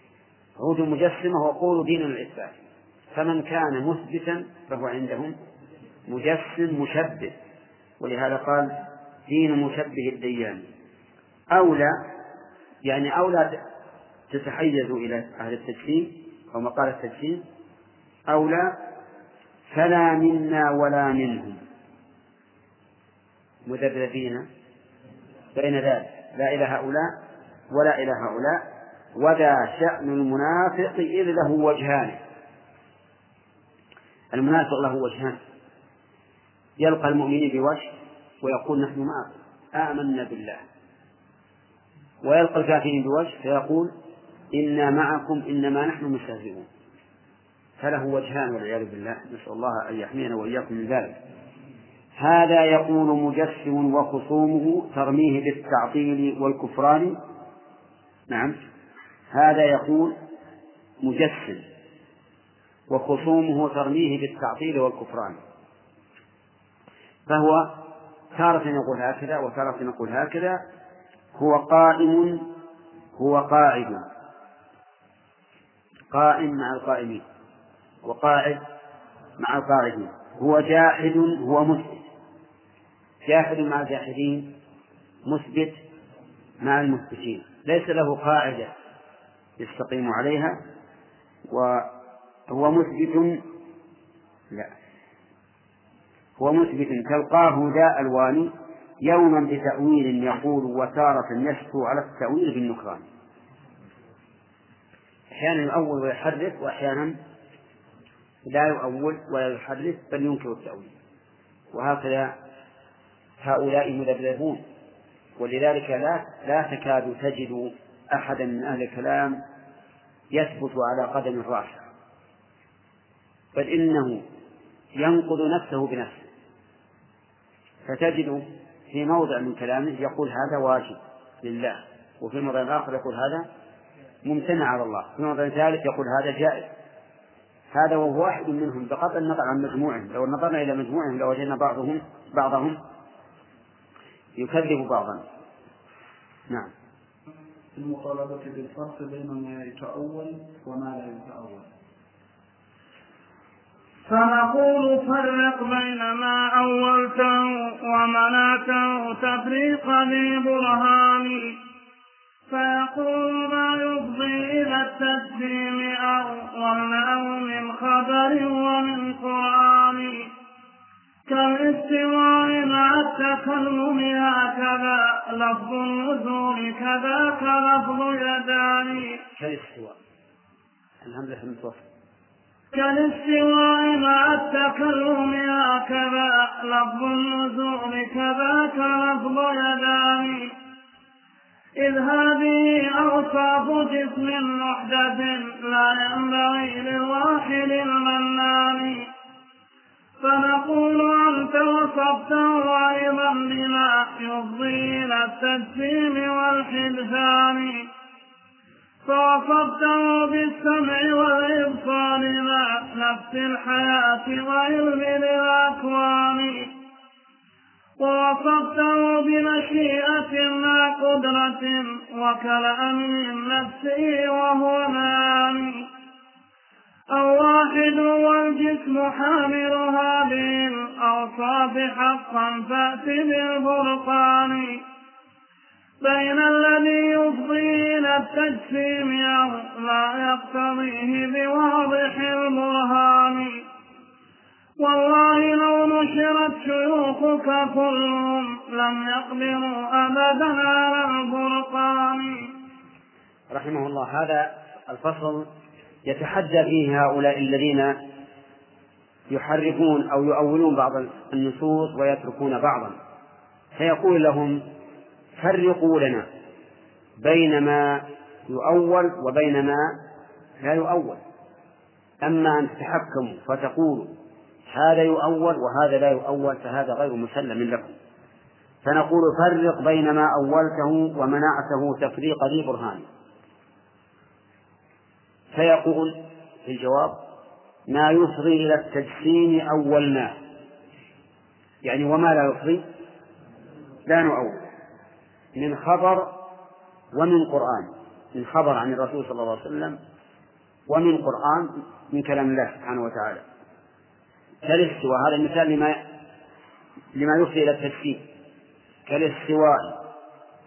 عودوا مجسمة وقولوا ديننا الإثبات فمن كان مثبتا فهو عندهم مجسم مشبه ولهذا قال دين مشبه الديان. أولى يعني أولى تتحيزوا إلى أهل التجسيم أو مقال التجسيم. أولى فلا منا ولا منهم. مذبذبين بين ذلك. لا إلى هؤلاء ولا إلى هؤلاء. وذا شأن المنافق إذ له وجهان. المنافق له وجهان. يلقى المؤمنين بوجه ويقول نحن معكم آمنا بالله. ويلقى الكافرين بوجه فيقول إنا معكم إنما نحن مستهزئون. فله وجهان والعياذ بالله. نسأل الله أن يحمينا وإياكم من ذلك. هذا يقول مجسم وخصومه ترميه بالتعطيل والكفران. نعم. هذا يقول مجسم وخصومه ترميه بالتعطيل والكفران. فهو تارة يقول هكذا وتارة يقول هكذا هو قائم هو قاعد. قائم مع القائمين. وقاعد مع القاعدين. هو جاحد هو مثبت. جاحد مع الجاحدين مثبت مع المثبتين. ليس له قاعدة يستقيم عليها وهو مثبت لا. هو مثبت تلقاه ذا ألوان يوما بتأويل يقول وتارة يشكو على التأويل بالنكران. أحيانا يؤول ويحرف وأحيانا لا يؤول ولا يحرف بل ينكر التأويل. وهكذا هؤلاء مذبذبون ولذلك لا لا تكاد تجد أحدا من أهل الكلام يثبت على قدم الراسخ بل إنه ينقض نفسه بنفسه. فتجد في موضع من كلامه يقول هذا واجب لله وفي موضع آخر يقول هذا ممتنع على الله في موضع ثالث يقول هذا جائز. هذا وهو واحد منهم بقطع النظر عن مجموعهم لو نظرنا إلى مجموعهم لوجدنا بعضهم بعضهم يكذب بعضا. نعم. المطالبة بالفرق بين ما يتأول وما لا يتأول. فنقول فرق بين ما أولته ومنعته تفريق ذي برهان. فيقول ما يفضي إلى التسليم أو من خبر ومن قرآن. كالاستواء مع التكلم هكذا لفظ النزول كذاك لفظ يدان. كالاستواء. الهمزة المتوسط كالاستواء مع التكلم هكذا لفظ النزول كذاك لفظ يدان. إذ هذه أوصاف جسم محدث لا ينبغي للواحد المنان. فنقول أنت وصفته أيضا بما يفضي إلى التجسيم والحدثان فوصفته بالسمع والإبصار مع نفس الحياة وعلم الأكوان ووصفته بمشيئة مع قدرة وكلام النفس وهو معاني الواحد والجسم حامل هذه الأوصاف حقا فأت بالفرقان بين الذي يفضي إلى التجسيم لا يقتضيه بواضح البرهان. والله لو نشرت شيوخك كلهم لم يقدروا أبدا على الفرقان رحمه الله هذا الفصل يتحدى فيه هؤلاء الذين يحرفون أو يؤولون بعض النصوص ويتركون بعضا. فيقول لهم فرقوا لنا بين ما يؤول وبين ما لا يؤول. أما أن تتحكموا فتقولوا هذا يؤول وهذا لا يؤول فهذا غير مسلم لكم. فنقول فرق بين ما أولته ومنعته تفريق ذي برهان. فيقول في الجواب ما يفضي إلى التجسيم أولناه. يعني وما لا يفضي لا نؤول. من خبر ومن قرآن. من خبر عن الرسول صلى الله عليه وسلم ومن قرآن من كلام الله سبحانه وتعالى. كالاستواء هذا المثال لما لما يفضي إلى التجسيم كالاستواء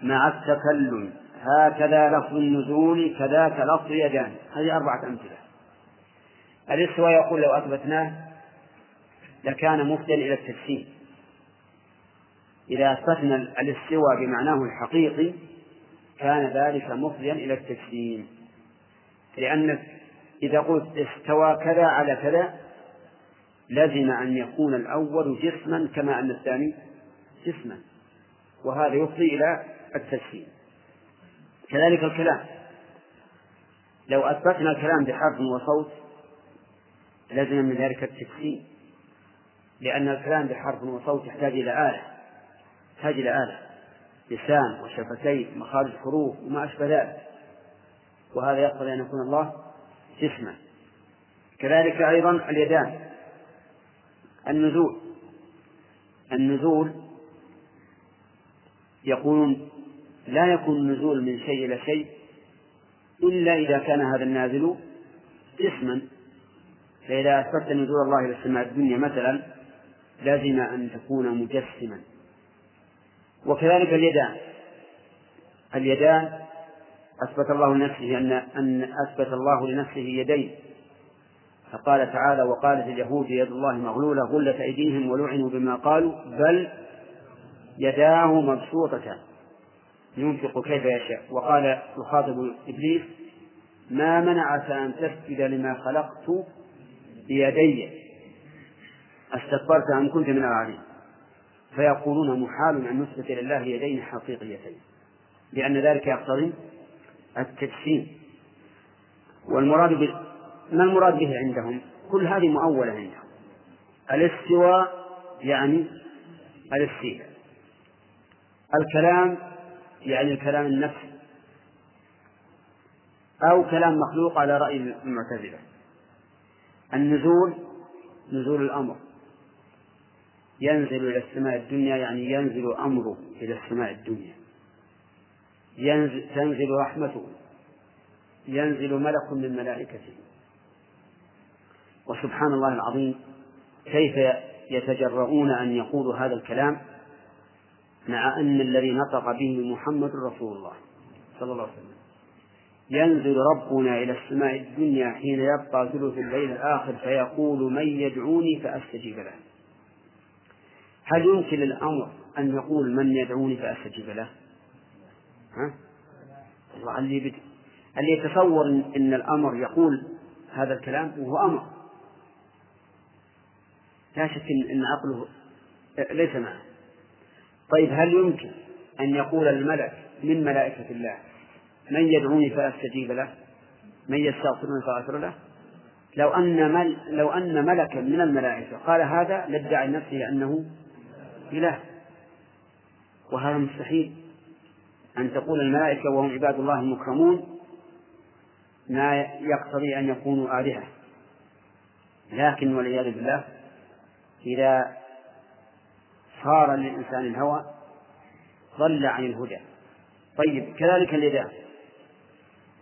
مع التكلم. هكذا لفظ النزول كذاك لفظ يدان هذه أربعة أمثلة. الاستواء يقول لو أثبتناه لكان مفضيا إلى التجسيم إذا أثبتنا الاستواء بمعناه الحقيقي كان ذلك مفضيا إلى التجسيم. لأنك إذا قلت استوى كذا على كذا لزم أن يكون الأول جسما كما أن الثاني جسما. وهذا يفضي إلى التجسيم. كذلك الكلام. لو أثبتنا الكلام بحرف وصوت لزم من ذلك التجسيم. لأن الكلام بحرف وصوت يحتاج إلى آلة. يحتاج إلى آلة لسان وشفتين مخارج حروف وما أشبه ذلك. وهذا يقتضي أن يكون الله جسما. كذلك أيضا اليدان النزول. النزول يقولون لا يكون النزول من شيء إلى شيء إلا إذا كان هذا النازل جسما. فإذا أثبت نزول الله إلى السماء الدنيا مثلا لازم أن تكون مجسما. وكذلك اليدان. اليدان أثبت الله لنفسه أن أن أثبت الله لنفسه يدين. فقال تعالى وقالت اليهود يد الله مغلولة غلت أيديهم ولعنوا بما قالوا بل يداه مبسوطتان ينفق كيف يشاء. وقال يخاطب إبليس ما منعك أن تسجد لما خلقت بيدي؟ أستكبرت أم كنت من العالين؟ فيقولون محال أن نثبت لله يدين حقيقيتين لأن ذلك يقتضي التجسيم. والمراد ب... ما المراد به عندهم؟ كل هذه مؤولة عندهم. الاستواء يعني الاستيلاء. الكلام يعني الكلام النفسي. أو كلام مخلوق على رأي المعتزلة. النزول نزول الأمر. ينزل إلى السماء الدنيا يعني ينزل أمره إلى السماء الدنيا. ينزل تنزل رحمته. ينزل ملك من ملائكته. وسبحان الله العظيم كيف يتجرؤون أن يقولوا هذا الكلام؟ مع أن الذي نطق به محمد رسول الله صلى الله عليه وسلم. ينزل ربنا إلى السماء الدنيا حين يبقى ثلث الليل الآخر فيقول من يدعوني فأستجيب له. هل يمكن الأمر أن يقول من يدعوني فأستجيب له؟ ها؟ اللي بد... اللي يتصور أن الأمر يقول هذا الكلام وهو أمر. لا شك أن عقله ليس معه. طيب هل يمكن أن يقول الملك من ملائكة الله من يدعوني فأستجيب له؟ من يستغفرني فأغفر له؟ لو أن مل لو أن ملكا من الملائكة قال هذا لادعي نفسه أنه إله. وهذا مستحيل. أن تقول الملائكة وهم عباد الله المكرمون ما يقتضي أن يكونوا آلهة. لكن والعياذ بالله إذا صار للإنسان الهوى ضل عن الهدى. طيب كذلك اليدان.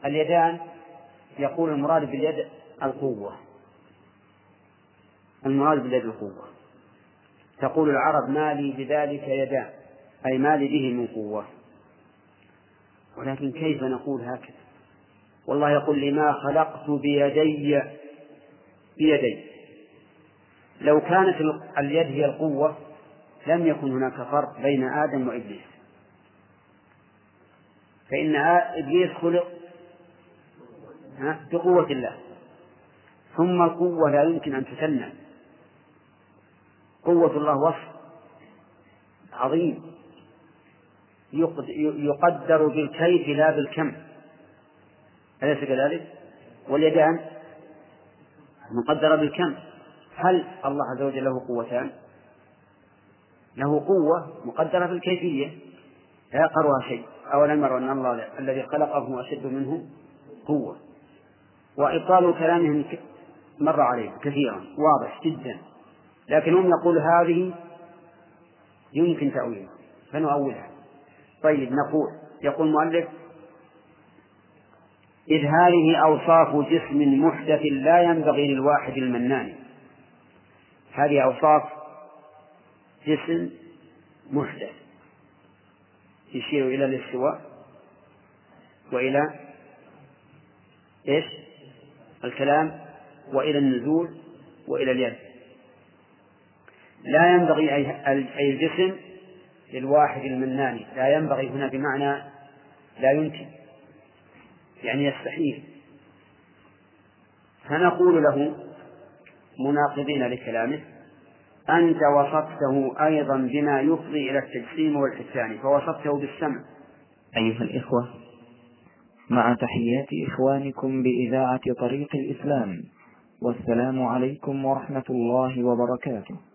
اليدان يقول المراد باليد القوة. المراد باليد القوة. تقول العرب ما لي بذلك يدان أي ما لي به من قوة. ولكن كيف نقول هكذا؟ والله يقول لي ما خلقت بيدي بيدي. لو كانت اليد هي القوة لم يكن هناك فرق بين آدم وإبليس. فإن إبليس خلق بقوة الله. ثم القوة لا يمكن أن تثنى قوة الله وصف عظيم. يقدر بالكيف لا بالكم. أليس كذلك؟ واليدان مقدرة بالكم. هل الله عز وجل له قوتان؟ له قوة مقدرة بالكيفية. لا يقرها شيء. أولم يروا أن الله الذي خلقهم أشد منه قوة. وإبطال كلامهم مر عليهم كثيرا. واضح جدا. لكن هم يقول هذه يمكن تأويلها. فنؤولها. طيب نقول يقول المؤلف إذ هذه أوصاف جسم محدث لا ينبغي للواحد المنان. هذه أوصاف جسم محدث. يشير إلى الاستواء وإلى إيش؟ الكلام وإلى النزول وإلى اليد. لا ينبغي أي الجسم للواحد المناني لا ينبغي هنا بمعنى لا يمكن يعني يستحيل. فنقول له مناقضين لكلامه أنت وصفته أيضا بما يفضي إلى التجسيم والحسان فوصفته بالسمع. أيها الإخوة مع تحيات إخوانكم بإذاعة طريق الإسلام والسلام عليكم ورحمة الله وبركاته.